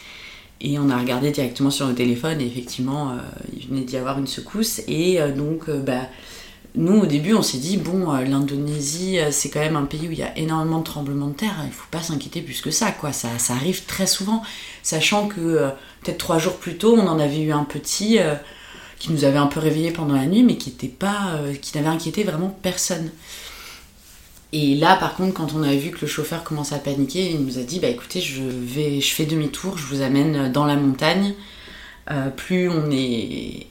Et on a regardé directement sur le téléphone. Et effectivement, il venait d'y avoir une secousse. Et donc, bah nous, au début, on s'est dit, bon, euh, l'Indonésie, euh, c'est quand même un pays où il y a énormément de tremblements de terre, il faut pas s'inquiéter plus que ça, quoi. Ça, ça arrive très souvent, sachant que euh, peut-être trois jours plus tôt, on en avait eu un petit qui nous avait un peu réveillé pendant la nuit, mais qui était pas, qui n'avait inquiété vraiment personne. Et là, par contre, quand on a vu que le chauffeur commençait à paniquer, il nous a dit, bah écoutez, je vais, je fais demi-tour, je vous amène dans la montagne. plus on est,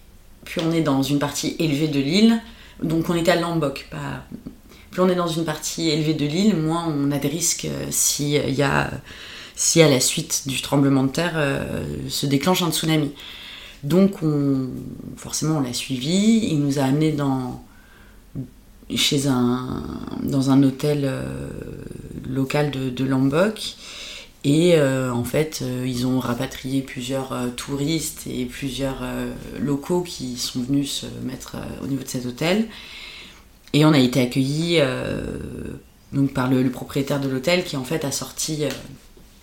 plus on est dans une partie élevée de l'île donc on était à Lombok, pas... Plus on est dans une partie élevée de l'île, moins on a des risques euh, si, y a, si à la suite du tremblement de terre euh, se déclenche un tsunami. Donc on, forcément on l'a suivi, il nous a amené dans, un, hôtel euh, local de, Lombok. Et en fait, ils ont rapatrié plusieurs touristes et plusieurs locaux qui sont venus se mettre au niveau de cet hôtel. Et on a été accueillis euh, donc par le, propriétaire de l'hôtel qui en fait a sorti euh,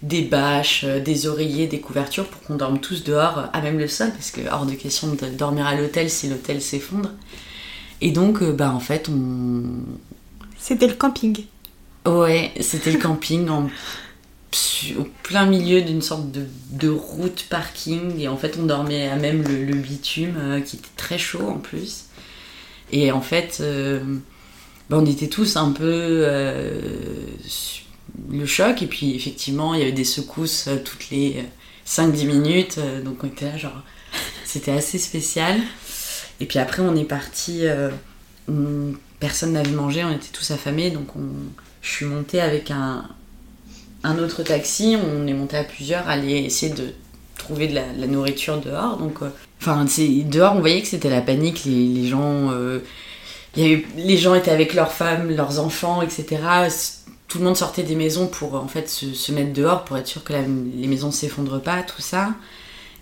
des bâches, euh, des oreillers, des couvertures pour qu'on dorme tous dehors, à même le sol, parce que hors de question de dormir à l'hôtel si l'hôtel s'effondre. Et donc, bah en fait, on. C'était le camping. Ouais, c'était le camping au plein milieu d'une sorte de, route parking et en fait on dormait à même le, bitume qui était très chaud en plus et en fait, euh, ben, on était tous un peu euh, le choc. Et puis effectivement, il y avait des secousses euh, toutes les 5-10 minutes. donc on était là, genre, c'était assez spécial. Et puis après, on est parti. personne n'avait mangé, on était tous affamés. Donc on, je suis montée avec un, un autre taxi. On est monté à plusieurs, aller essayer de trouver de la, nourriture dehors. Donc, euh, dehors, on voyait que c'était la panique. Les, euh, gens étaient avec leurs femmes, leurs enfants, etc. Tout le monde sortait des maisons pour en fait se, se mettre dehors pour être sûr que les maisons s'effondrent pas, tout ça.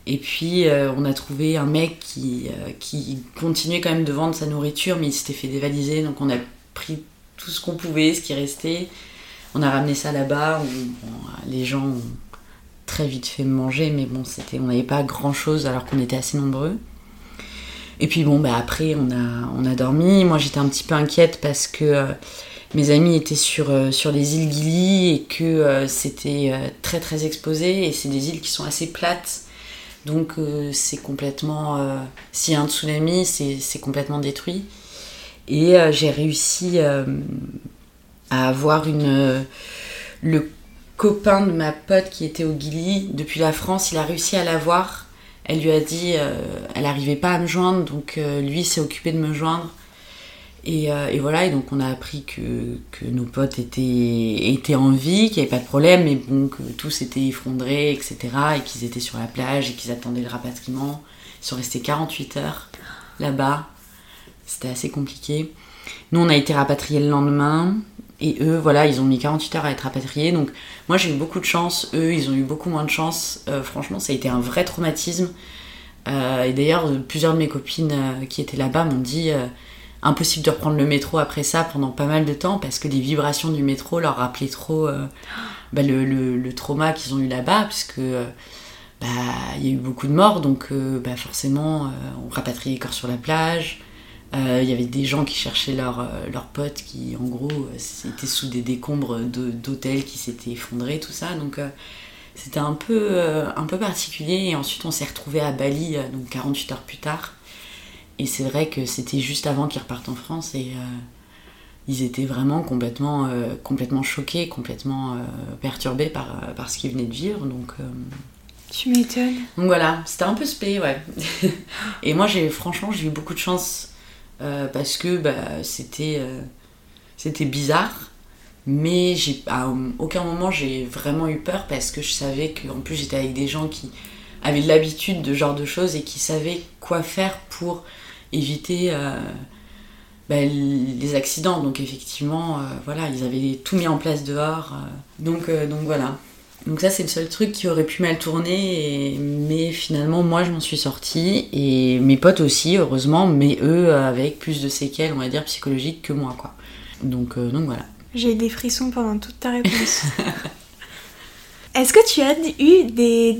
Et puis euh, on a trouvé un mec qui, qui continuait quand même de vendre sa nourriture, mais il s'était fait dévaliser, donc on a pris tout ce qu'on pouvait, ce qui restait. On a ramené ça là-bas. les gens ont très vite fait manger, mais bon, c'était, on n'avait pas grand chose alors qu'on était assez nombreux. Et puis bon, bah après, on a, on a dormi. Moi, j'étais un petit peu inquiète parce que euh, mes amis étaient sur, euh, sur les îles Gili et que euh, c'était très très exposé. Et c'est des îles qui sont assez plates. Donc c'est complètement... S'il y a un tsunami, c'est, complètement détruit. Et j'ai réussi à avoir une... le copain de ma pote qui était au Gili depuis la France, il a réussi à la voir. Elle lui a dit, euh, elle n'arrivait pas à me joindre, donc euh, lui s'est occupé de me joindre. Et, euh, et, voilà, et donc on a appris que, que nos potes étaient, étaient en vie, qu'il n'y avait pas de problème, mais bon, que tout s'était effondré, etc. Et qu'ils étaient sur la plage et qu'ils attendaient le rapatriement. Ils sont restés 48 heures là-bas. C'était assez compliqué. Nous, on a été rapatriés le lendemain. Et eux, voilà, ils ont mis 48 heures à être rapatriés. Donc moi, j'ai eu beaucoup de chance. Eux, ils ont eu beaucoup moins de chance. Euh, franchement, ça a été un vrai traumatisme. Euh, et d'ailleurs, plusieurs de mes copines euh, qui étaient là-bas m'ont dit impossible de reprendre le métro après ça pendant pas mal de temps parce que les vibrations du métro leur rappelaient trop bah, le, trauma qu'ils ont eu là-bas, puisque bah, il y a eu beaucoup de morts. Donc bah, forcément, on rapatriait les corps sur la plage. Euh, il y avait des gens qui cherchaient leurs euh, potes qui, en gros, euh, étaient sous des décombres d'hôtels qui s'étaient effondrés, tout ça. Donc, c'était un peu, un peu particulier. Et ensuite, on s'est retrouvés à Bali, donc 48 heures plus tard. Et c'est vrai que c'était juste avant qu'ils repartent en France. Et ils étaient vraiment complètement, complètement choqués, complètement perturbés par, par ce qu'ils venaient de vivre. Donc. Tu m'étonnes. Donc voilà, c'était un peu spé, ouais. et moi, j'ai franchement, j'ai eu beaucoup de chance euh, parce que bah, c'était euh, c'était bizarre. Mais à aucun moment j'ai vraiment eu peur parce que je savais qu'en plus j'étais avec des gens qui avaient l'habitude de ce genre de choses et qui savaient quoi faire pour éviter euh, bah, les accidents. Donc effectivement, voilà, ils avaient tout mis en place dehors. donc, donc voilà. Donc ça c'est le seul truc qui aurait pu mal tourner, mais finalement moi je m'en suis sortie et mes potes aussi heureusement, mais eux avec plus de séquelles on va dire psychologiques que moi quoi. Donc, euh, donc voilà. J'ai eu des frissons pendant toute ta réponse. Est-ce que tu as eu des,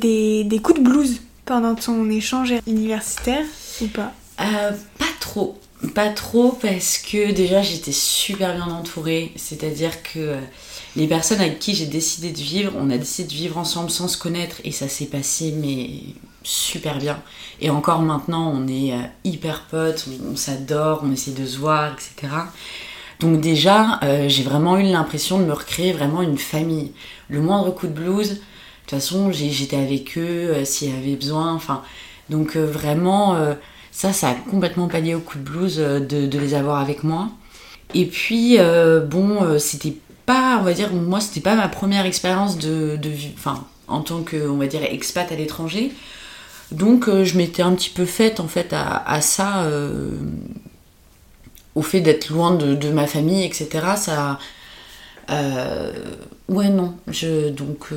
des, coups de blues pendant ton échange universitaire ou pas? Euh, Pas trop. Pas trop parce que déjà j'étais super bien entourée, c'est-à-dire que les personnes avec qui j'ai décidé de vivre, on a décidé de vivre ensemble sans se connaître et ça s'est passé mais super bien. Et encore maintenant, on est euh, hyper potes, on, s'adore, on essaie de se voir, etc. Donc déjà, euh, j'ai vraiment eu l'impression de me recréer vraiment une famille. Le moindre coup de blues, de toute façon, j'étais avec eux euh, s'il y avait besoin. Enfin, donc vraiment, ça, ça a complètement pallié au coup de blues de, les avoir avec moi. Et puis, bon, c'était pas, on va dire, moi, c'était pas ma première expérience de, de enfin, en tant que, on va dire, expat à l'étranger. Donc euh, je m'étais un petit peu faite en fait à, ça, euh, au fait d'être loin de, ma famille, etc. Ça, euh, ouais non, je, donc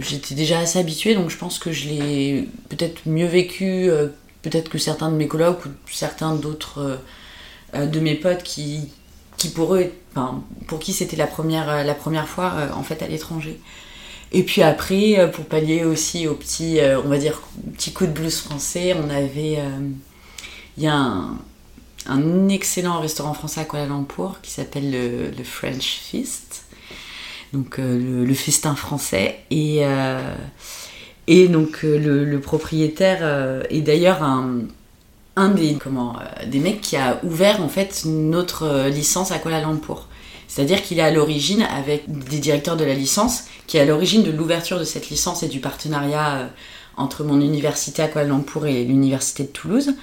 j'étais déjà assez habituée, donc je pense que je l'ai peut-être mieux vécu, peut-être que certains de mes collègues ou certains d'autres de mes potes qui, pour eux, pour qui c'était la première, la première fois en fait à l'étranger. Et puis après, euh, pour pallier aussi au petit, euh, on va dire, petit coup de blues français, on avait. Euh, il y a un, excellent restaurant français à Kuala Lumpur qui s'appelle le, French Feast, donc le, festin français. Et, et donc le, propriétaire est d'ailleurs un, un des, comment, des mecs qui a ouvert en fait notre licence à Kuala Lumpur. C'est-à-dire qu'il est à l'origine avec des directeurs de la licence, qui est à l'origine de l'ouverture de cette licence et du partenariat euh, entre mon université à Kuala Lumpur et l'université de Toulouse.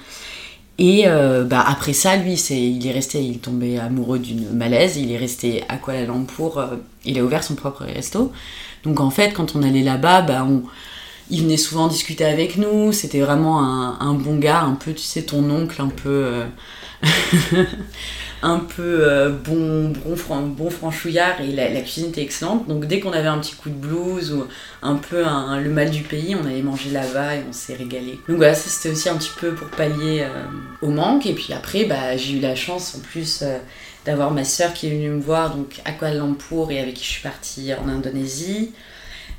Et euh, bah, après ça, lui, il est resté, il est tombé amoureux d'une malaise, il est resté à Kuala Lumpur, euh, il a ouvert son propre resto. Donc en fait, quand on allait là-bas, bah, on, il venait souvent discuter avec nous, c'était vraiment un, bon gars, un peu, tu sais, ton oncle, un peu... un peu euh, bon, bon, franchouillard et la, cuisine était excellente. Donc dès qu'on avait un petit coup de blues ou un peu le mal du pays, on allait manger là-bas et on s'est régalé. Donc voilà, ça c'était aussi un petit peu pour pallier euh, au manque. Et puis après, bah, j'ai eu la chance en plus euh, d'avoir ma soeur qui est venue me voir donc à Kuala Lumpur et avec qui je suis partie en Indonésie.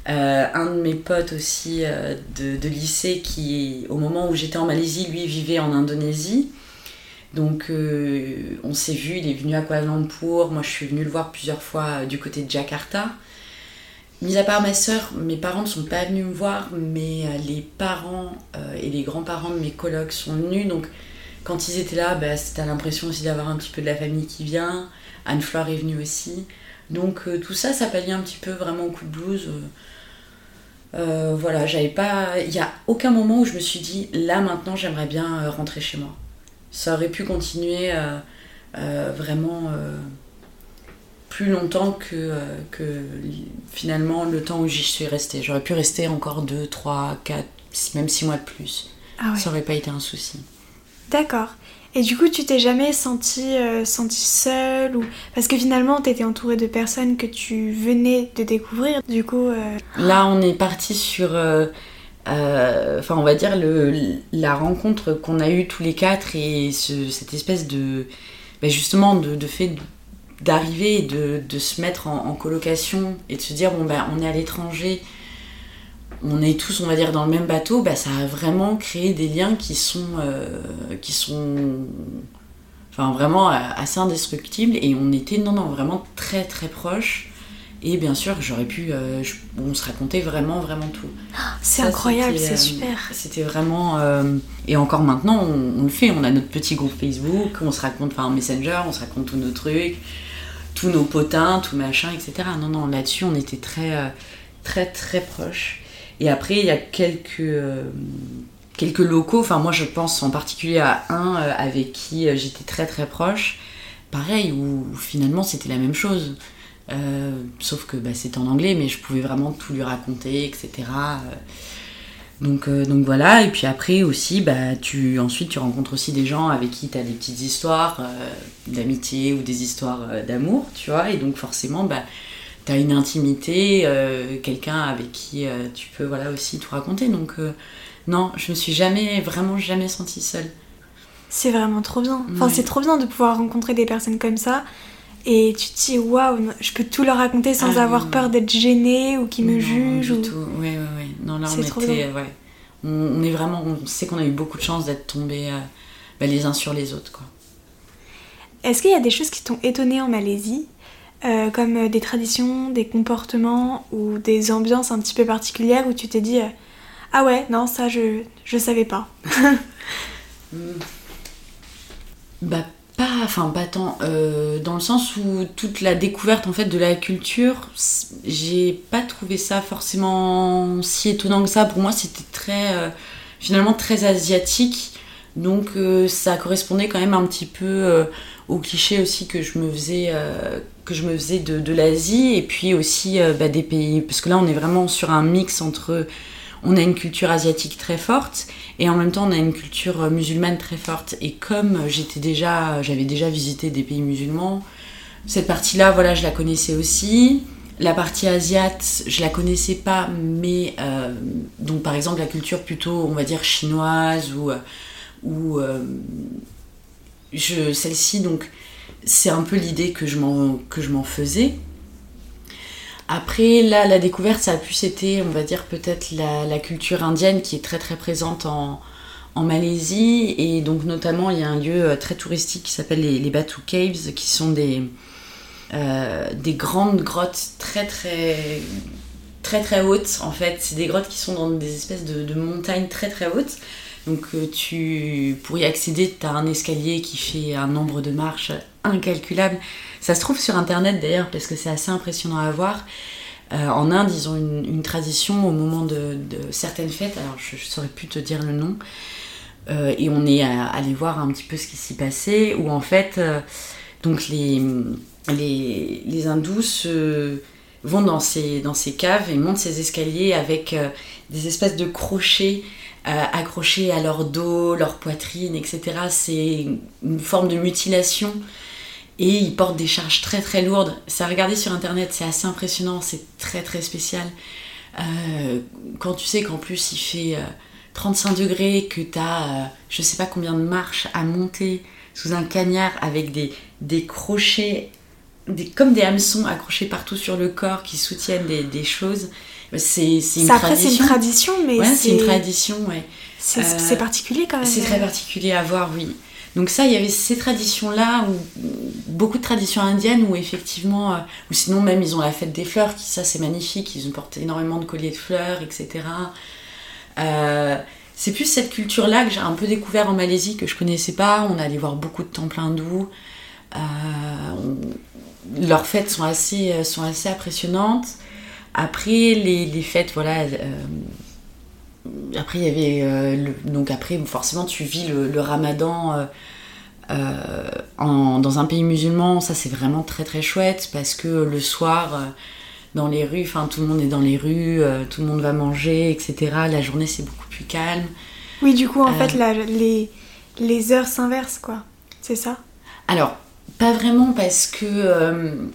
Un de mes potes aussi de, de, lycée qui, au moment où j'étais en Malaisie, lui vivait en Indonésie. Donc euh, on s'est vu, il est venu à Kuala Lumpur, moi je suis venue le voir plusieurs fois euh, du côté de Jakarta. Mis à part ma soeur, mes parents ne sont pas venus me voir, mais euh, les parents et les grands-parents de mes colocs sont venus. Donc quand ils étaient là, bah, c'était l'impression aussi d'avoir un petit peu de la famille qui vient. Anne-Fleur est venue aussi. Donc tout ça, ça palliait un petit peu vraiment au coup de blues. Voilà, j'avais pas. Il n'y a aucun moment où je me suis dit, là maintenant j'aimerais bien rentrer chez moi ça aurait pu continuer euh, euh, vraiment euh, plus longtemps que, que finalement le temps où j'y suis restée. J'aurais pu rester encore 2, 3, 4, même 6 mois de plus. Ah ça aurait pas été un souci. D'accord. Et du coup, tu t'es jamais sentie senti seule ou parce que finalement, tu étais entourée de personnes que tu venais de découvrir. Du coup, là, on est parti sur euh, enfin on le, la rencontre qu'on a eue tous les quatre et cette espèce de ben justement de, fait d'arriver et de, se mettre en, colocation et de se dire bon ben on est à l'étranger on est tous on va dire dans le même bateau ben, ça a vraiment créé des liens qui sont euh, qui sont enfin vraiment euh, assez indestructibles et on était non non vraiment très très proches et bien sûr, j'aurais pu. Euh, on se racontait vraiment, vraiment tout. C'est incroyable, c'est euh, super. C'était vraiment. Et encore maintenant, on, le fait. On a notre petit groupe Facebook, on se raconte, enfin, Messenger, on se raconte tous nos trucs, tous nos potins, tout machin, etc. Non, non, là-dessus, on était très, très, très proches. Et après, il y a quelques. quelques locaux, enfin moi je pense en particulier à un avec qui j'étais très très proche, pareil, où finalement c'était la même chose. Euh, sauf que bah, c'était en anglais, mais je pouvais vraiment tout lui raconter, etc. Euh, donc, euh, donc voilà, et puis après aussi, bah, tu, ensuite tu rencontres aussi des gens avec qui tu as des petites histoires d'amitié ou des histoires d'amour, tu vois, et donc forcément, bah, tu as une intimité, quelqu'un avec qui tu peux voilà, aussi tout raconter. Donc non, je me suis jamais, vraiment jamais sentie seule. C'est vraiment trop bien. Enfin, c'est trop bien de pouvoir rencontrer des personnes comme ça et tu te dis waouh, je peux tout leur raconter sans ah avoir peur d'être gênée ou qu'ils me jugent. Du tout, oui, oui, oui. Non, là on était, ouais. On, est vraiment, on sait qu'on a eu beaucoup de chance d'être tombés euh, bah, les uns sur les autres, quoi. Est-ce qu'il y a des choses qui t'ont étonné en Malaisie? Euh, comme des traditions, des comportements ou des ambiances un petit peu particulières où tu t'es dit ah ouais non ça je je savais pas. bah pas, enfin pas tant, euh, dans le sens où toute la découverte en fait de la culture, j'ai pas trouvé ça forcément si étonnant que ça. Pour moi, c'était très, euh, finalement très asiatique, donc euh, ça correspondait quand même un petit peu au cliché aussi que je me faisais, que je me faisais de, de l'Asie et puis aussi bah, des pays, parce que là on est vraiment sur un mix entre on a une culture asiatique très forte et en même temps on a une culture euh, musulmane très forte. Et comme j'étais déjà, j'avais déjà visité des pays musulmans, cette partie-là, voilà, je la connaissais aussi. La partie asiate, je la connaissais pas, mais euh, donc par exemple la culture plutôt, on va dire chinoise ou euh, ou je celle-ci donc c'est un peu l'idée que je m'en faisais après, là, la découverte, ça a plus été, on va dire, peut-être la, culture indienne qui est très très présente en, Malaisie. Et donc, notamment, il y a un lieu euh, très touristique qui s'appelle les, Batu Caves, qui sont des, euh, des grandes grottes très très très très hautes en fait. C'est des grottes qui sont dans des espèces de, montagnes très très hautes. Donc euh, tu pour y accéder, tu as un escalier qui fait un nombre de marches incalculable. Ça se trouve sur internet d'ailleurs parce que c'est assez impressionnant à voir. Euh, en Inde, ils ont une, tradition au moment de, certaines fêtes, alors je ne saurais plus te dire le nom, euh, et on est allé voir un petit peu ce qui s'y passait, où en fait, donc les, hindous vont dans ces caves et montent ces escaliers avec des espèces de crochets accrochés à leur dos, leur poitrine, etc. C'est une forme de mutilation et ils portent des charges très très lourdes. Ça, regarder sur internet, c'est assez impressionnant, c'est très très spécial. Euh, quand tu sais qu'en plus il fait 35 euh, degrés, que tu as euh, je sais pas combien de marches à monter sous un cagnard avec des, crochets, comme des hameçons accrochés partout sur le corps qui soutiennent des choses. C'est une tradition. Après, c'est une tradition, mais c'est une tradition, ouais. C'est particulier quand même. C'est très particulier à voir, oui. Donc ça, il y avait ces traditions-là, ou beaucoup de traditions indiennes où effectivement, euh, ou sinon même ils ont la fête des fleurs, qui ça c'est magnifique, ils ont porté énormément de colliers de fleurs, etc. Euh, c'est plus cette culture-là que j'ai un peu découvert en Malaisie, que je connaissais pas. On allait voir beaucoup de temples hindous. Euh, leurs fêtes sont assez, sont assez impressionnantes. Après, les, les fêtes, voilà. après, il y avait. donc, après, forcément, tu vis le, le ramadan euh, dans un pays musulman, ça c'est vraiment très très chouette parce que le soir, euh, dans les rues, enfin tout le monde est dans les rues, euh, tout le monde va manger, etc. La journée c'est beaucoup plus calme. Oui, du coup, en fait, les, les heures s'inversent, quoi. C'est ça? Alors, pas vraiment parce que.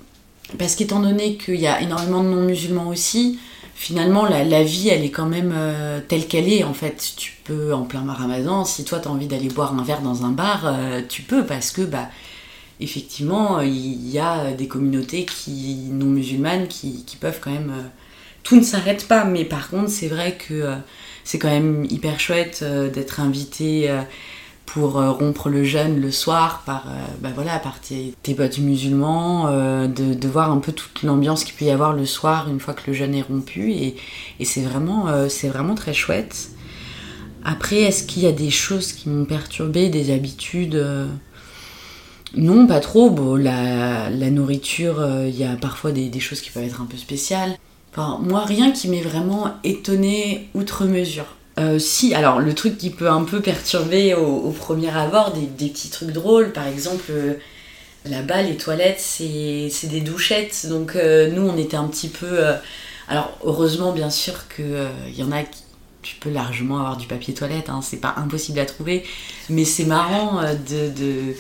Parce qu'étant donné qu'il y a énormément de non-musulmans aussi, finalement, la, vie, elle est quand même euh, telle qu'elle est. En fait, tu peux, en plein ramadan, si toi, tu as envie d'aller boire un verre dans un bar, euh, tu peux, parce que, bah, effectivement, il y a des communautés qui, non musulmanes qui, peuvent quand même... Euh, tout ne s'arrête pas, mais par contre, c'est vrai que c'est quand même hyper chouette d'être invité pour euh, rompre le jeûne le soir par, euh, bah voilà, par tes, potes musulmans, euh, de, voir un peu toute l'ambiance qu'il peut y avoir le soir une fois que le jeûne est rompu. Et, c'est vraiment, très chouette. Après, est-ce qu'il y a des choses qui m'ont perturbé, des habitudes Non, pas trop. Bon, la, nourriture, il y a parfois des, choses qui peuvent être un peu spéciales. Enfin, moi, rien qui m'ait vraiment étonné outre mesure. Euh, si, alors le truc qui peut un peu perturber au, premier abord, des, petits trucs drôles, par exemple, euh, là-bas, les toilettes, c'est des douchettes. Donc euh, nous, on était un petit peu... alors heureusement, bien sûr, qu'il y en a qui... Tu peux largement avoir du papier toilette, hein, c'est pas impossible à trouver, mais c'est marrant de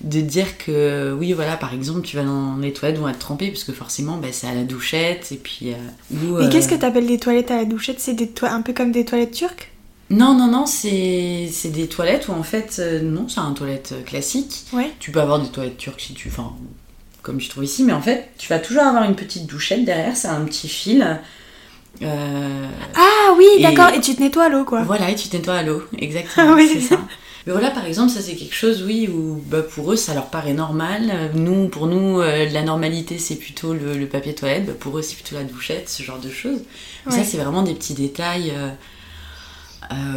dire que oui voilà par exemple tu vas dans les toilettes vont être trempées parce que forcément bah, c'est à la douchette et puis euh, mais qu'est-ce que tu appelles des toilettes à la douchette? C'est des un peu comme des toilettes turques? Non non non c'est des toilettes où en fait euh, non c'est un toilette classique. Ouais. tu peux avoir des toilettes turques si tu enfin comme je trouve ici mais en fait tu vas toujours avoir une petite douchette derrière c'est un petit fil euh, ah oui d'accord et... tu te nettoies à l'eau quoi. Voilà et tu te nettoies à l'eau exactement ah c'est ça Mais voilà, par exemple, ça c'est quelque chose, oui, où bah, pour eux ça leur paraît normal. Nous, pour nous, la normalité c'est plutôt le, papier toilette, bah, pour eux c'est plutôt la douchette, ce genre de choses. Ça c'est vraiment des petits détails.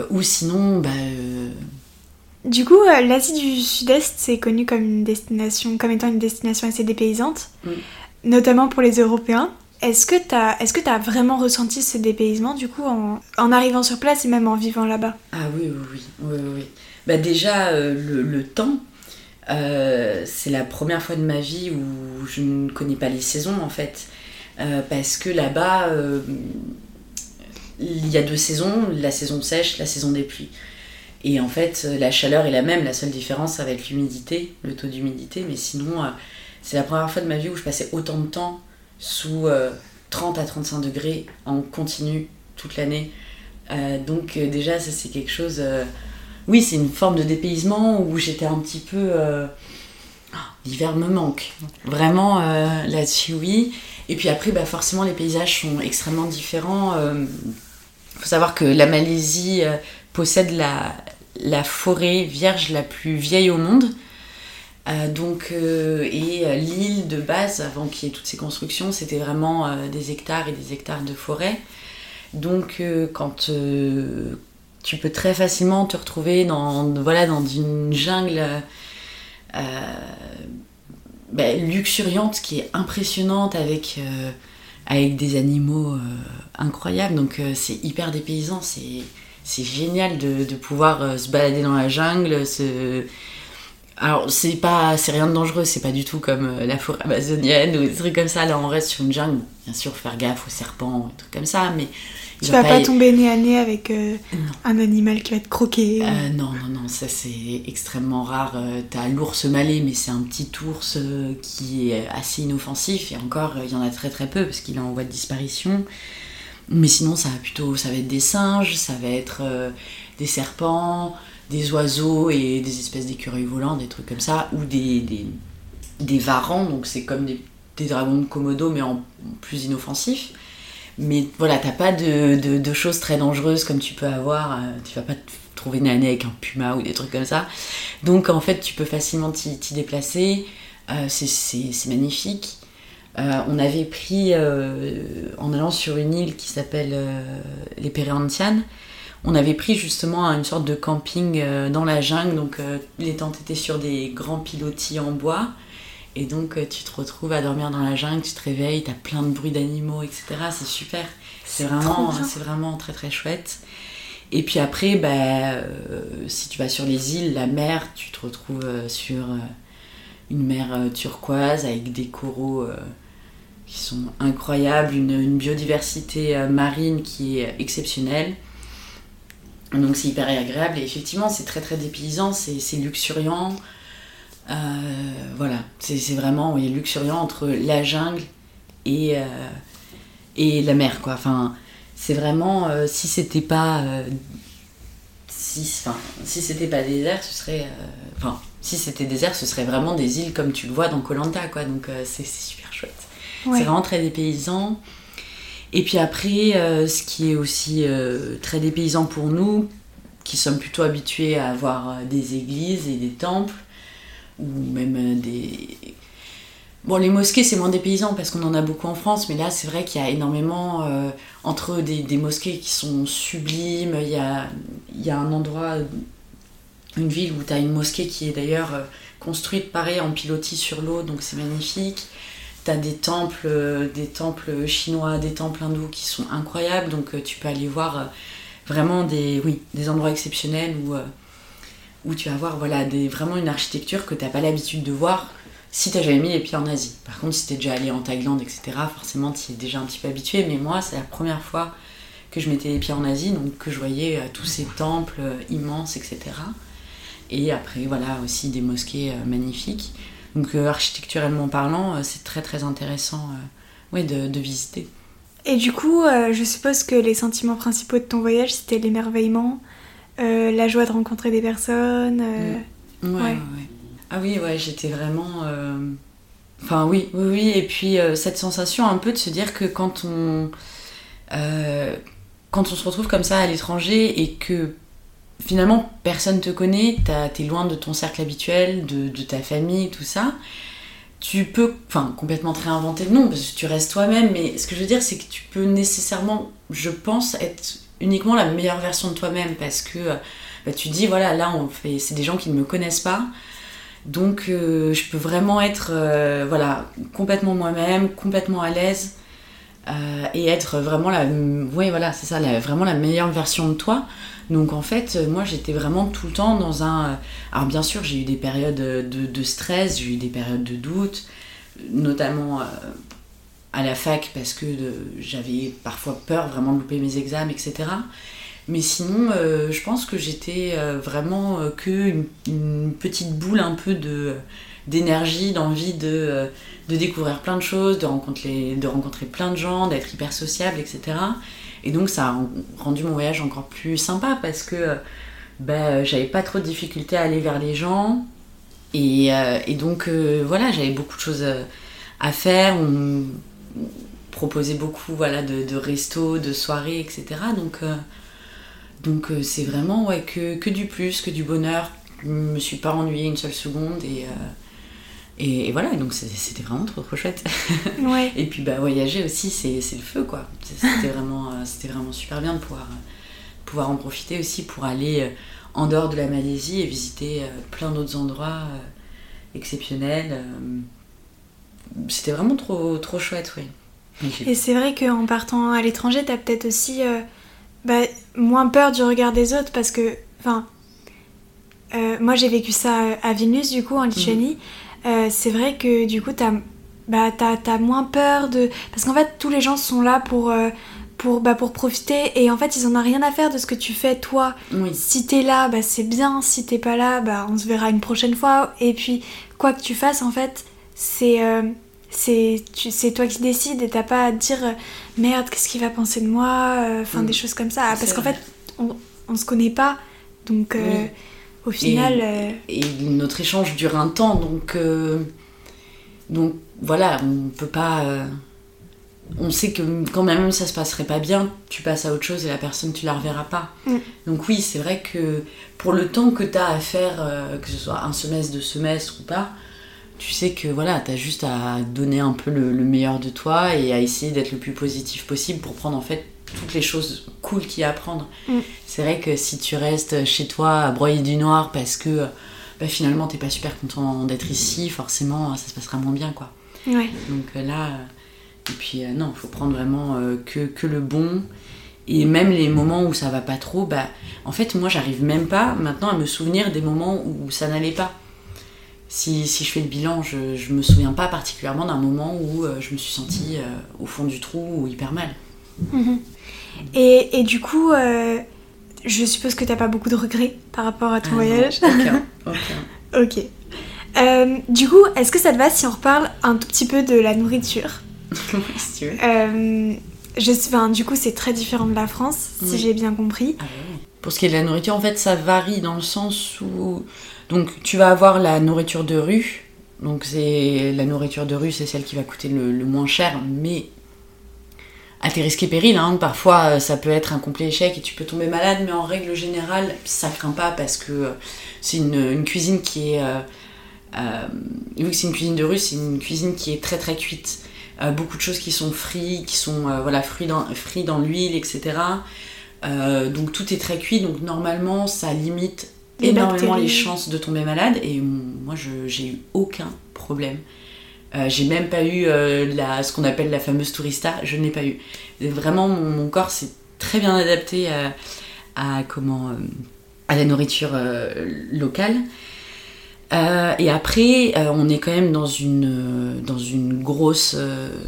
ou sinon, bah, du coup, euh, l'Asie du Sud-Est, c'est connu comme une destination, comme étant une destination assez dépaysante, mm. notamment pour les Européens. Est-ce que tu as, que as vraiment ressenti ce dépaysement du coup en, en, arrivant sur place et même en vivant là-bas? Ah oui, oui, oui, oui, Bah déjà euh, le, temps, euh, c'est la première fois de ma vie où je ne connais pas les saisons en fait, parce que là-bas il y a deux saisons, la saison sèche, la saison des pluies. Et en fait, la chaleur est la même, la seule différence, ça va être l'humidité, le taux d'humidité. Mais sinon, euh, c'est la première fois de ma vie où je passais autant de temps sous 30 euh, à 35 degrés en continu toute l'année. Euh, donc déjà, ça c'est quelque chose... oui, c'est une forme de dépaysement où j'étais un petit peu... L'hiver me manque. Vraiment, là-dessus, oui. Et puis après, bah, forcément, les paysages sont extrêmement différents. Il faut savoir que la Malaisie possède la, forêt vierge la plus vieille au monde. Euh, donc, euh, et euh, l'île de base, avant qu'il y ait toutes ces constructions, c'était vraiment des hectares et des hectares de forêt. Donc, quand tu peux très facilement te retrouver dans, voilà, dans une jungle ben, luxuriante qui est impressionnante avec, avec des animaux incroyables. Donc, c'est hyper dépaysant. C'est c'est génial de, de pouvoir euh, se balader dans la jungle. Se... Alors, c'est pas, c'est rien de dangereux, c'est pas du tout comme euh, la forêt amazonienne ou des trucs comme ça. Là, on reste sur une jungle. Bien sûr, faire gaffe aux serpents, des trucs comme ça, mais. Tu vas pas, tomber nez à nez avec euh, un animal qui va te croquer Non, non, non, ça c'est extrêmement rare. T'as l'ours malais, mais c'est un petit ours qui est assez inoffensif, et encore, il y en a très très peu parce qu'il est en voie de disparition. Mais sinon, ça va plutôt, ça va être des singes, ça va être euh, des serpents, des oiseaux et des espèces d'écureuils volants, des trucs comme ça, ou des, des, des varans, donc c'est comme des, des, dragons de Komodo, mais en plus inoffensifs. Mais voilà, t'as pas de, de, choses très dangereuses comme tu peux avoir, euh, tu vas pas te trouver nez avec un puma ou des trucs comme ça. Donc en fait, tu peux facilement t'y déplacer, euh, c'est magnifique. Euh, on avait pris, euh, en allant sur une île qui s'appelle les Péréantianes, on avait pris justement une sorte de camping dans la jungle. Donc les tentes étaient sur des grands pilotis en bois. Et donc tu te retrouves à dormir dans la jungle, tu te réveilles, t'as plein de bruits d'animaux, etc. C'est super. C'est vraiment, c'est vraiment très très chouette. Et puis après, bah, si tu vas sur les îles, la mer, tu te retrouves sur une mer turquoise avec des coraux qui sont incroyables, une, biodiversité euh, marine qui est exceptionnelle. Donc c'est hyper agréable et effectivement c'est très très dépaysant, c'est luxuriant. Euh, voilà, c'est vraiment il luxuriant entre la jungle et, euh, et la mer quoi. Enfin, c'est vraiment si c'était pas si, si c'était pas désert, ce serait enfin si c'était désert, ce serait vraiment des îles comme tu le vois dans Colanta quoi. Donc c'est super chouette. C'est vraiment très dépaysant. Et puis après, euh, ce qui est aussi euh, très dépaysant pour nous, qui sommes plutôt habitués à avoir euh, des églises et des temples, ou même des... Bon, les mosquées, c'est moins dépaysant parce qu'on en a beaucoup en France, mais là, c'est vrai qu'il y a énormément, entre des, des, mosquées qui sont sublimes, il y a, un endroit, une ville où tu as une mosquée qui est d'ailleurs construite pareil en pilotis sur l'eau, donc c'est magnifique. T'as des temples, euh, des temples chinois, des temples hindous qui sont incroyables, donc euh, tu peux aller voir euh, vraiment des, des endroits exceptionnels où, où tu vas voir voilà, vraiment une architecture que t'as pas l'habitude de voir si t'as jamais mis les pieds en Asie. Par contre, si t'es déjà allé en Thaïlande, etc., forcément tu es déjà un petit peu habitué, mais moi c'est la première fois que je mettais les pieds en Asie, donc que je voyais tous ces temples immenses, etc. Et après, voilà, aussi des mosquées magnifiques. Donc euh, architecturellement parlant, euh, c'est très très intéressant euh, de, visiter. Et du coup, je suppose que les sentiments principaux de ton voyage, c'était l'émerveillement, la joie de rencontrer des personnes. Mm. Ouais, ouais. Ah oui, ouais, j'étais vraiment. Enfin, oui, oui, oui. Et puis, cette sensation un peu de se dire que quand on. quand on se retrouve comme ça à l'étranger et que finalement, personne te connaît, t'es loin de ton cercle habituel, de, de, ta famille, tout ça. Tu peux, enfin, complètement te réinventer, non, parce que tu restes toi-même, mais ce que je veux dire, c'est que tu peux nécessairement, je pense, être uniquement la meilleure version de toi-même, parce que bah, tu dis, voilà, là, on fait, c'est des gens qui ne me connaissent pas, donc euh, je peux vraiment être, euh, voilà, complètement moi-même, complètement à l'aise, euh, et être vraiment la, oui, voilà, c'est ça, vraiment la meilleure version de toi. Donc en fait, moi j'étais vraiment tout le temps dans un. Alors bien sûr, j'ai eu des périodes de, stress, j'ai eu des périodes de doute, notamment à la fac parce que j'avais parfois peur vraiment de louper mes examens, etc. Mais sinon, euh, je pense que j'étais euh, vraiment euh, que une, petite boule un peu de d'énergie, d'envie de, de, découvrir plein de choses, de rencontrer, de rencontrer plein de gens, d'être hyper sociable, etc. Et donc ça a rendu mon voyage encore plus sympa parce que bah, j'avais pas trop de difficultés à aller vers les gens. Et, et donc voilà, j'avais beaucoup de choses à faire. Me proposait beaucoup voilà, de, de restos, de soirées, etc. Donc donc euh, c'est vraiment ouais, que, que, du plus, que du bonheur. Je me suis pas ennuyée une seule seconde et, euh, et, voilà, donc c'était vraiment trop trop chouette. Ouais. et puis bah, voyager aussi, c'est le feu quoi. C'était vraiment, euh, c'était vraiment super bien de pouvoir, pouvoir en profiter aussi pour aller en dehors de la Malaisie et visiter plein d'autres endroits exceptionnels. C'était vraiment trop, trop chouette, oui. Et c'est vrai qu'en partant à l'étranger, tu as peut-être aussi bah, moins peur du regard des autres parce que, enfin, euh, moi j'ai vécu ça euh, à Vilnius du coup en Lituanie. Mhm. Euh, c'est vrai que du coup t'as bah, as, moins peur de. Parce qu'en fait tous les gens sont là pour. pour, bah, pour profiter et en fait ils en ont rien à faire de ce que tu fais toi oui. si t'es là bah, c'est bien si t'es pas là bah, on se verra une prochaine fois et puis quoi que tu fasses en fait c'est c'est toi qui décides et t'as pas à dire euh, merde qu'est-ce qu'il va penser de moi euh, enfin des mm. choses comme ça parce qu'en fait on, on se connaît pas donc euh, au final et, notre échange dure un temps donc donc voilà on peut pas on sait que quand même ça se passerait pas bien tu passes à autre chose et la personne tu la reverras pas mm. donc oui c'est vrai que pour le temps que tu as à faire que ce soit un semestre deux semestres ou pas tu sais que voilà, tu as juste à donner un peu le, meilleur de toi et à essayer d'être le plus positif possible pour prendre en fait toutes les choses cool qu'il y a à prendre. Mm. C'est vrai que si tu restes chez toi à broyer du noir parce que bah, finalement t'es pas super content d'être ici, forcément ça se passera moins bien quoi. Ouais. Donc euh, là, euh, et puis euh, non, il faut prendre vraiment que, que, le bon. Et même les moments où ça va pas trop, bah en fait moi j'arrive même pas maintenant à me souvenir des moments où ça n'allait pas si, si, je fais le bilan, je, ne me souviens pas particulièrement d'un moment où euh, je me suis sentie euh, au fond du trou ou hyper mal. Mhm. Et, et, du coup, euh, je suppose que tu n'as pas beaucoup de regrets par rapport à ton ah voyage Aucun. ok. du coup, est-ce que ça te va si on reparle un tout petit peu de la nourriture? Si tu veux. je, enfin, du coup, c'est très différent de la France, si j'ai bien compris. Ah Pour ce qui est de la nourriture, en fait, ça varie dans le sens où donc tu vas avoir la nourriture de rue. Donc c'est la nourriture de rue, c'est celle qui va coûter le, moins cher, mais à tes risques et périls. Hein. Parfois euh, ça peut être un complet échec et tu peux tomber malade, mais en règle générale ça craint pas parce que euh, c'est une, cuisine qui est euh, vu que c'est une cuisine de rue, c'est une cuisine qui est très très cuite. beaucoup de choses qui sont frites, qui sont voilà frites dans, dans l'huile, etc. donc tout est très cuit, donc normalement ça limite énormément les chances de tomber malade et moi j'ai eu aucun problème. Euh, j'ai même pas eu euh, la, ce qu'on appelle la fameuse tourista, je n'ai pas eu. Vraiment, mon, corps s'est très bien adapté à, comment, euh, à la nourriture locale. et après, on est quand même dans une, dans une grosse,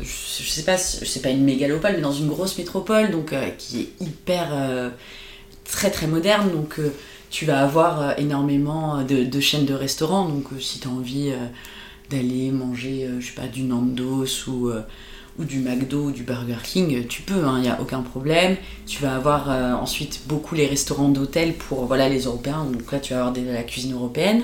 je, sais pas, c'est pas une mégalopole, mais dans une grosse métropole, donc qui est hyper, très très moderne. Donc tu vas avoir euh, énormément euh, de, chaînes de restaurants. Donc, euh, si tu as envie d'aller manger, je pas, du Nandos ou, ou du McDo ou du Burger King, tu peux, il hein, n'y a aucun problème. Tu vas avoir ensuite beaucoup les restaurants d'hôtel pour voilà, les Européens. Donc là, tu vas avoir de la cuisine européenne.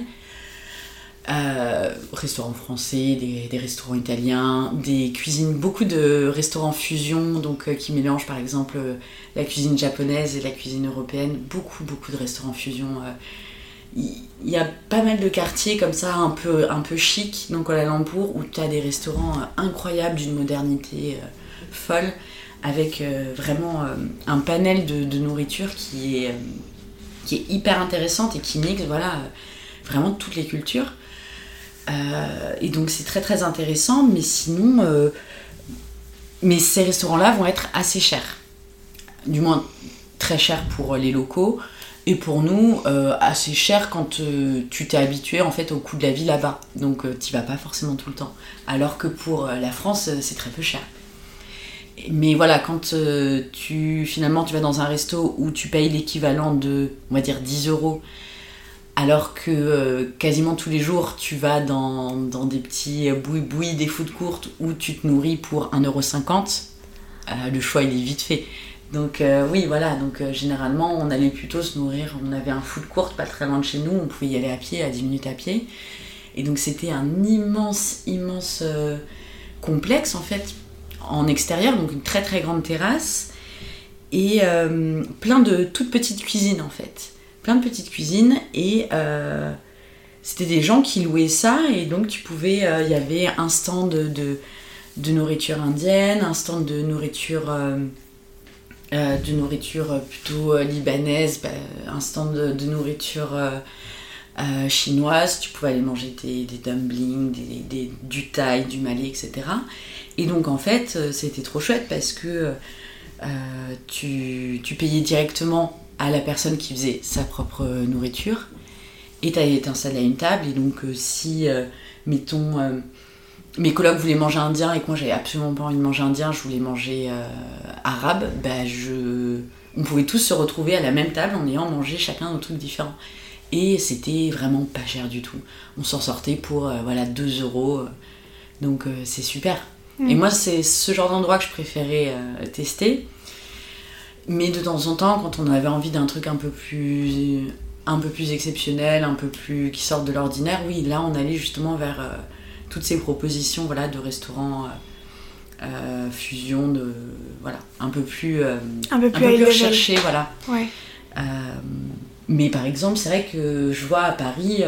Euh, restaurants français, des, restaurants italiens, des cuisines, beaucoup de restaurants fusion, donc euh, qui mélangent par exemple euh, la cuisine japonaise et la cuisine européenne. Beaucoup, beaucoup de restaurants fusion. Il y, a pas mal de quartiers comme ça, un peu, un peu chic, donc à la Lambourg, où tu as des restaurants incroyables d'une modernité folle, avec vraiment un panel de, de, nourriture qui est, qui est hyper intéressante et qui mixe voilà, vraiment toutes les cultures. Euh, et donc c'est très très intéressant, mais sinon, euh, mais ces restaurants-là vont être assez chers. Du moins très chers pour les locaux et pour nous euh, assez chers quand tu t'es habitué en fait au coût de la vie là-bas. Donc tu vas pas forcément tout le temps. Alors que pour la France c'est très peu cher. Mais voilà, quand tu finalement tu vas dans un resto où tu payes l'équivalent de on va dire 10 euros alors que euh, quasiment tous les jours, tu vas dans, des petits boui-boui, des food courtes où tu te nourris pour 1,50€, euh, le choix il est vite fait. Donc euh, oui, voilà, donc généralement on allait plutôt se nourrir, on avait un food court pas très loin de chez nous, on pouvait y aller à pied, à 10 minutes à pied. Et donc c'était un immense, immense complexe en fait, en extérieur, donc une très très grande terrasse, et plein de toutes petites cuisines en fait plein de petites cuisines et euh, c'était des gens qui louaient ça et donc tu pouvais, euh, il y avait un stand de, nourriture indienne, un stand de nourriture, euh, de nourriture plutôt libanaise, bah, un stand de, nourriture chinoise, tu pouvais aller manger des, des dumplings, des, du thaï, du malais, etc. Et donc en fait c'était trop chouette parce que tu payais directement à la personne qui faisait sa propre nourriture. Et tu été installé à une table. Et donc, euh, si, euh, mettons, euh, mes collègues voulaient manger indien et que moi j'avais absolument pas envie de manger indien, je voulais manger arabe, bah, je... on pouvait tous se retrouver à la même table en ayant mangé chacun nos trucs différents. Et c'était vraiment pas cher du tout. On s'en sortait pour voilà 2 euros. Donc c'est super. Et mm. moi, c'est ce genre d'endroit que je préférais tester. Mais de temps en temps, quand on avait envie d'un truc un peu plus un peu plus exceptionnel, un peu plus qui sorte de l'ordinaire, oui, là on allait justement vers euh, toutes ces propositions voilà, de restaurants euh, euh, fusion, de voilà, un peu plus un peu plus, recherché, voilà. Ouais. mais par exemple, c'est vrai que je vois à Paris,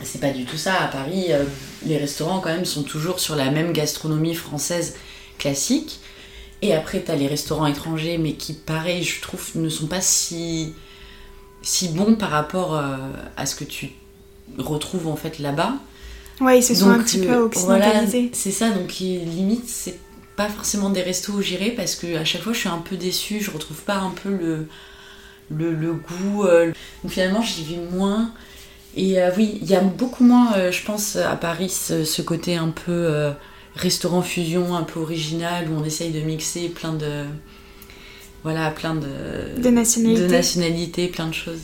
c'est pas du tout ça. À Paris, les restaurants quand même sont toujours sur la même gastronomie française classique. Et après, tu as les restaurants étrangers, mais qui, pareil, je trouve, ne sont pas si, si bons par rapport euh, à ce que tu retrouves en fait là-bas. Ouais, ils se sont un petit peu euh, occidentalisés. Voilà, c'est ça, donc limite, c'est pas forcément des restos où j'irai parce que à chaque fois, je suis un peu déçue, je retrouve pas un peu le, le, goût. Euh, donc finalement, j'y vais moins. Et oui, il y a beaucoup moins, je pense, à Paris, ce côté un peu restaurant fusion un peu original où on essaye de mixer plein de voilà plein de, de nationalités. de nationalités plein de choses.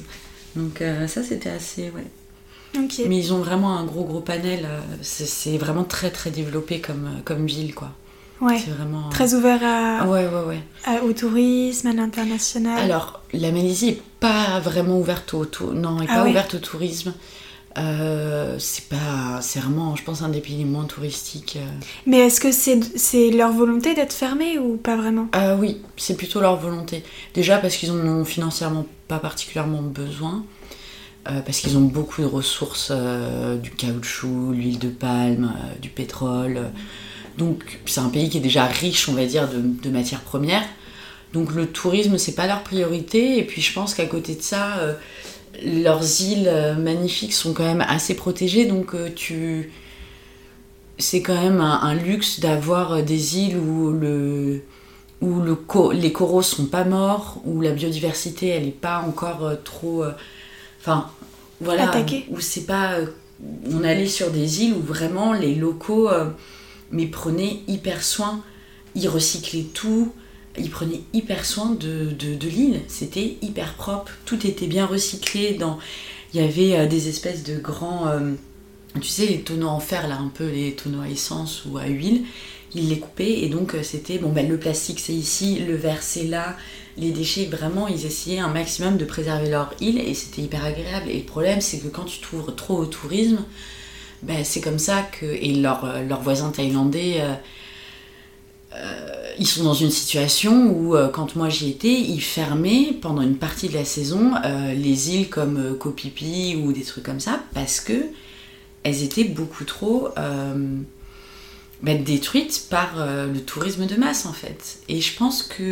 Donc euh, ça c'était assez ouais. Mais ils ont vraiment un gros gros panel euh, c'est vraiment très très développé comme euh, comme ville quoi. Ouais. C'est vraiment très ouvert à ouais ouais ouais. au tourisme à l'international. Alors la Malaisie est pas vraiment ouverte au non est ah pas ouverte au tourisme euh, c'est pas, c'est vraiment, je pense, un des pays les moins touristiques. Euh. Mais est-ce que c'est, c'est leur volonté d'être fermé ou pas vraiment? Euh, Oui, c'est plutôt leur volonté. Déjà parce qu'ils en ont financièrement pas particulièrement besoin, parce qu'ils ont beaucoup de ressources, du caoutchouc, l'huile de palme, du pétrole. Donc c'est un pays qui est déjà riche, on va dire, de, de matières premières. Donc le tourisme, c'est pas leur priorité. Et puis je pense qu'à côté de ça leurs îles euh, magnifiques sont quand même assez protégées, donc euh, tu c'est quand même un, luxe d'avoir euh, des îles où le où le les coraux sont pas morts, où la biodiversité elle est pas encore trop enfin voilà où c'est pas on allait sur des îles où vraiment les locaux mais prenaient hyper soin, ils recyclaient tout, ils prenaient hyper soin de, de, l'île. C'était hyper propre, tout était bien recyclé. Dans... Il y avait euh, des espèces de grands, euh, tu sais, les tonneaux en fer, là, un peu les tonneaux à essence ou à huile. Ils les coupaient et donc euh, c'était, bon, ben, le plastique c'est ici, le verre c'est là, les déchets, vraiment, ils essayaient un maximum de préserver leur île et c'était hyper agréable. Et le problème, c'est que quand tu t'ouvres trop au tourisme, ben, c'est comme ça que. Et leurs leurs voisins thaïlandais. Ils sont dans une situation où, quand moi j'y étais, ils fermaient pendant une partie de la saison les îles comme Phi ou des trucs comme ça parce que elles étaient beaucoup trop bah, détruites par euh, le tourisme de masse en fait. Et je pense que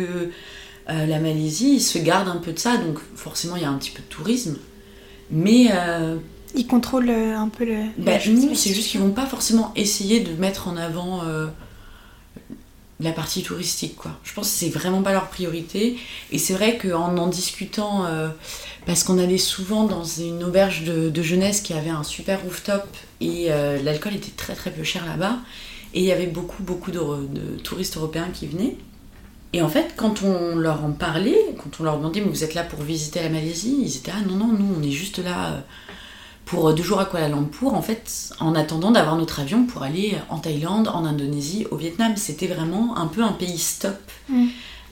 euh, la Malaisie se garde un peu de ça, donc forcément il y a un petit peu de tourisme. Mais. Euh, ils contrôlent un peu le. Bah, non, c'est juste qu'ils vont pas forcément essayer de mettre en avant la partie touristique quoi. Je pense que c'est vraiment pas leur priorité et c'est vrai qu'en en discutant parce qu'on allait souvent dans une auberge de, jeunesse qui avait un super rooftop et l'alcool était très très peu cher là-bas et il y avait beaucoup, beaucoup de, touristes européens qui venaient. Et en fait, quand on leur en parlait, quand on leur demandait, mais vous êtes là pour visiter la Malaisie Ils étaient, ah non, non, nous, on est juste là euh, pour deux jours à Kuala Lumpur, en fait, en attendant d'avoir notre avion pour aller en Thaïlande, en Indonésie, au Vietnam. C'était vraiment un peu un pays stop. Mm.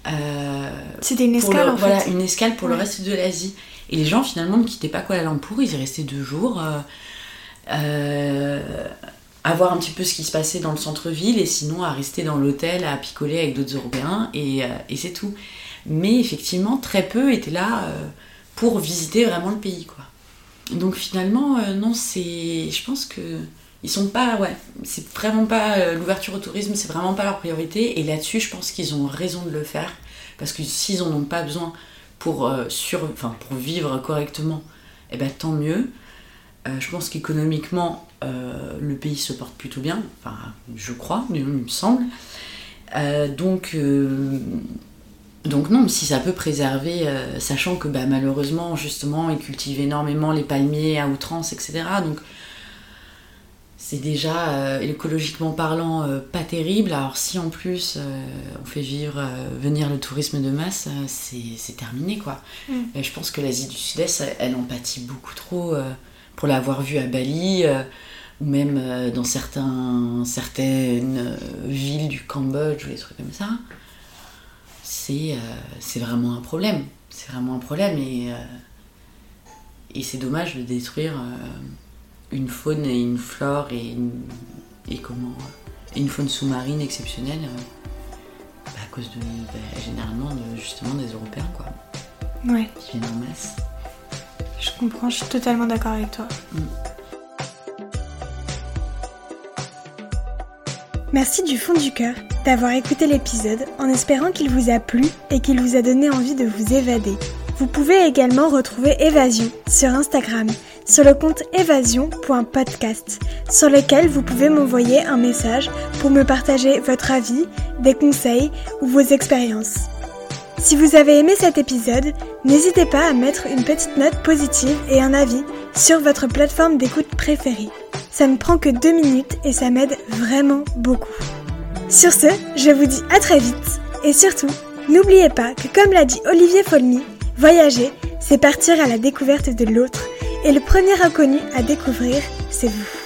Euh, C'était une escale, en fait. Voilà, une escale pour le reste de l'Asie. Et les gens, finalement, ne quittaient pas Kuala Lumpur, ils y restaient deux jours. Euh, à voir un petit peu ce qui se passait dans le centre-ville et sinon à rester dans l'hôtel à picoler avec d'autres Européens et, euh, et c'est tout. Mais effectivement, très peu étaient là euh, pour visiter vraiment le pays, quoi. Donc finalement, euh, non, c'est, je pense que ils sont pas, ouais, c'est vraiment pas l'ouverture au tourisme, c'est vraiment pas leur priorité. Et là-dessus, je pense qu'ils ont raison de le faire parce que s'ils en ont pas besoin pour sur, enfin pour vivre correctement, eh ben tant mieux. je pense qu'économiquement, euh, le pays se porte plutôt bien, enfin je crois, il me semble. Euh, donc, euh, donc non, si ça peut préserver, sachant que bah, malheureusement justement ils cultivent énormément les palmiers à outrance, etc. Donc c'est déjà écologiquement parlant pas terrible. Alors si en plus on fait vivre, venir le tourisme de masse, c'est terminé quoi. Mm. je pense que l'Asie du Sud-Est, elle, en pâtit beaucoup trop pour l'avoir vu à Bali ou même euh, dans certains, certaines euh, villes du Cambodge ou des trucs comme ça, c'est euh, vraiment un problème. C'est vraiment un problème et, et c'est dommage de détruire une faune et une flore et, une, et comment, une faune sous-marine exceptionnelle bah, à cause de, bah, généralement de, justement des Européens quoi. Ouais. Qui viennent en masse. Je comprends, je suis totalement d'accord avec toi. Mm. Merci du fond du cœur d'avoir écouté l'épisode en espérant qu'il vous a plu et qu'il vous a donné envie de vous évader. Vous pouvez également retrouver Évasion sur Instagram sur le compte évasion.podcast sur lequel vous pouvez m'envoyer un message pour me partager votre avis, des conseils ou vos expériences. Si vous avez aimé cet épisode, n'hésitez pas à mettre une petite note positive et un avis sur votre plateforme d'écoute préférée. Ça ne prend que deux minutes et ça m'aide vraiment beaucoup. Sur ce, je vous dis à très vite et surtout, n'oubliez pas que comme l'a dit Olivier Folmy, voyager, c'est partir à la découverte de l'autre et le premier inconnu à découvrir, c'est vous.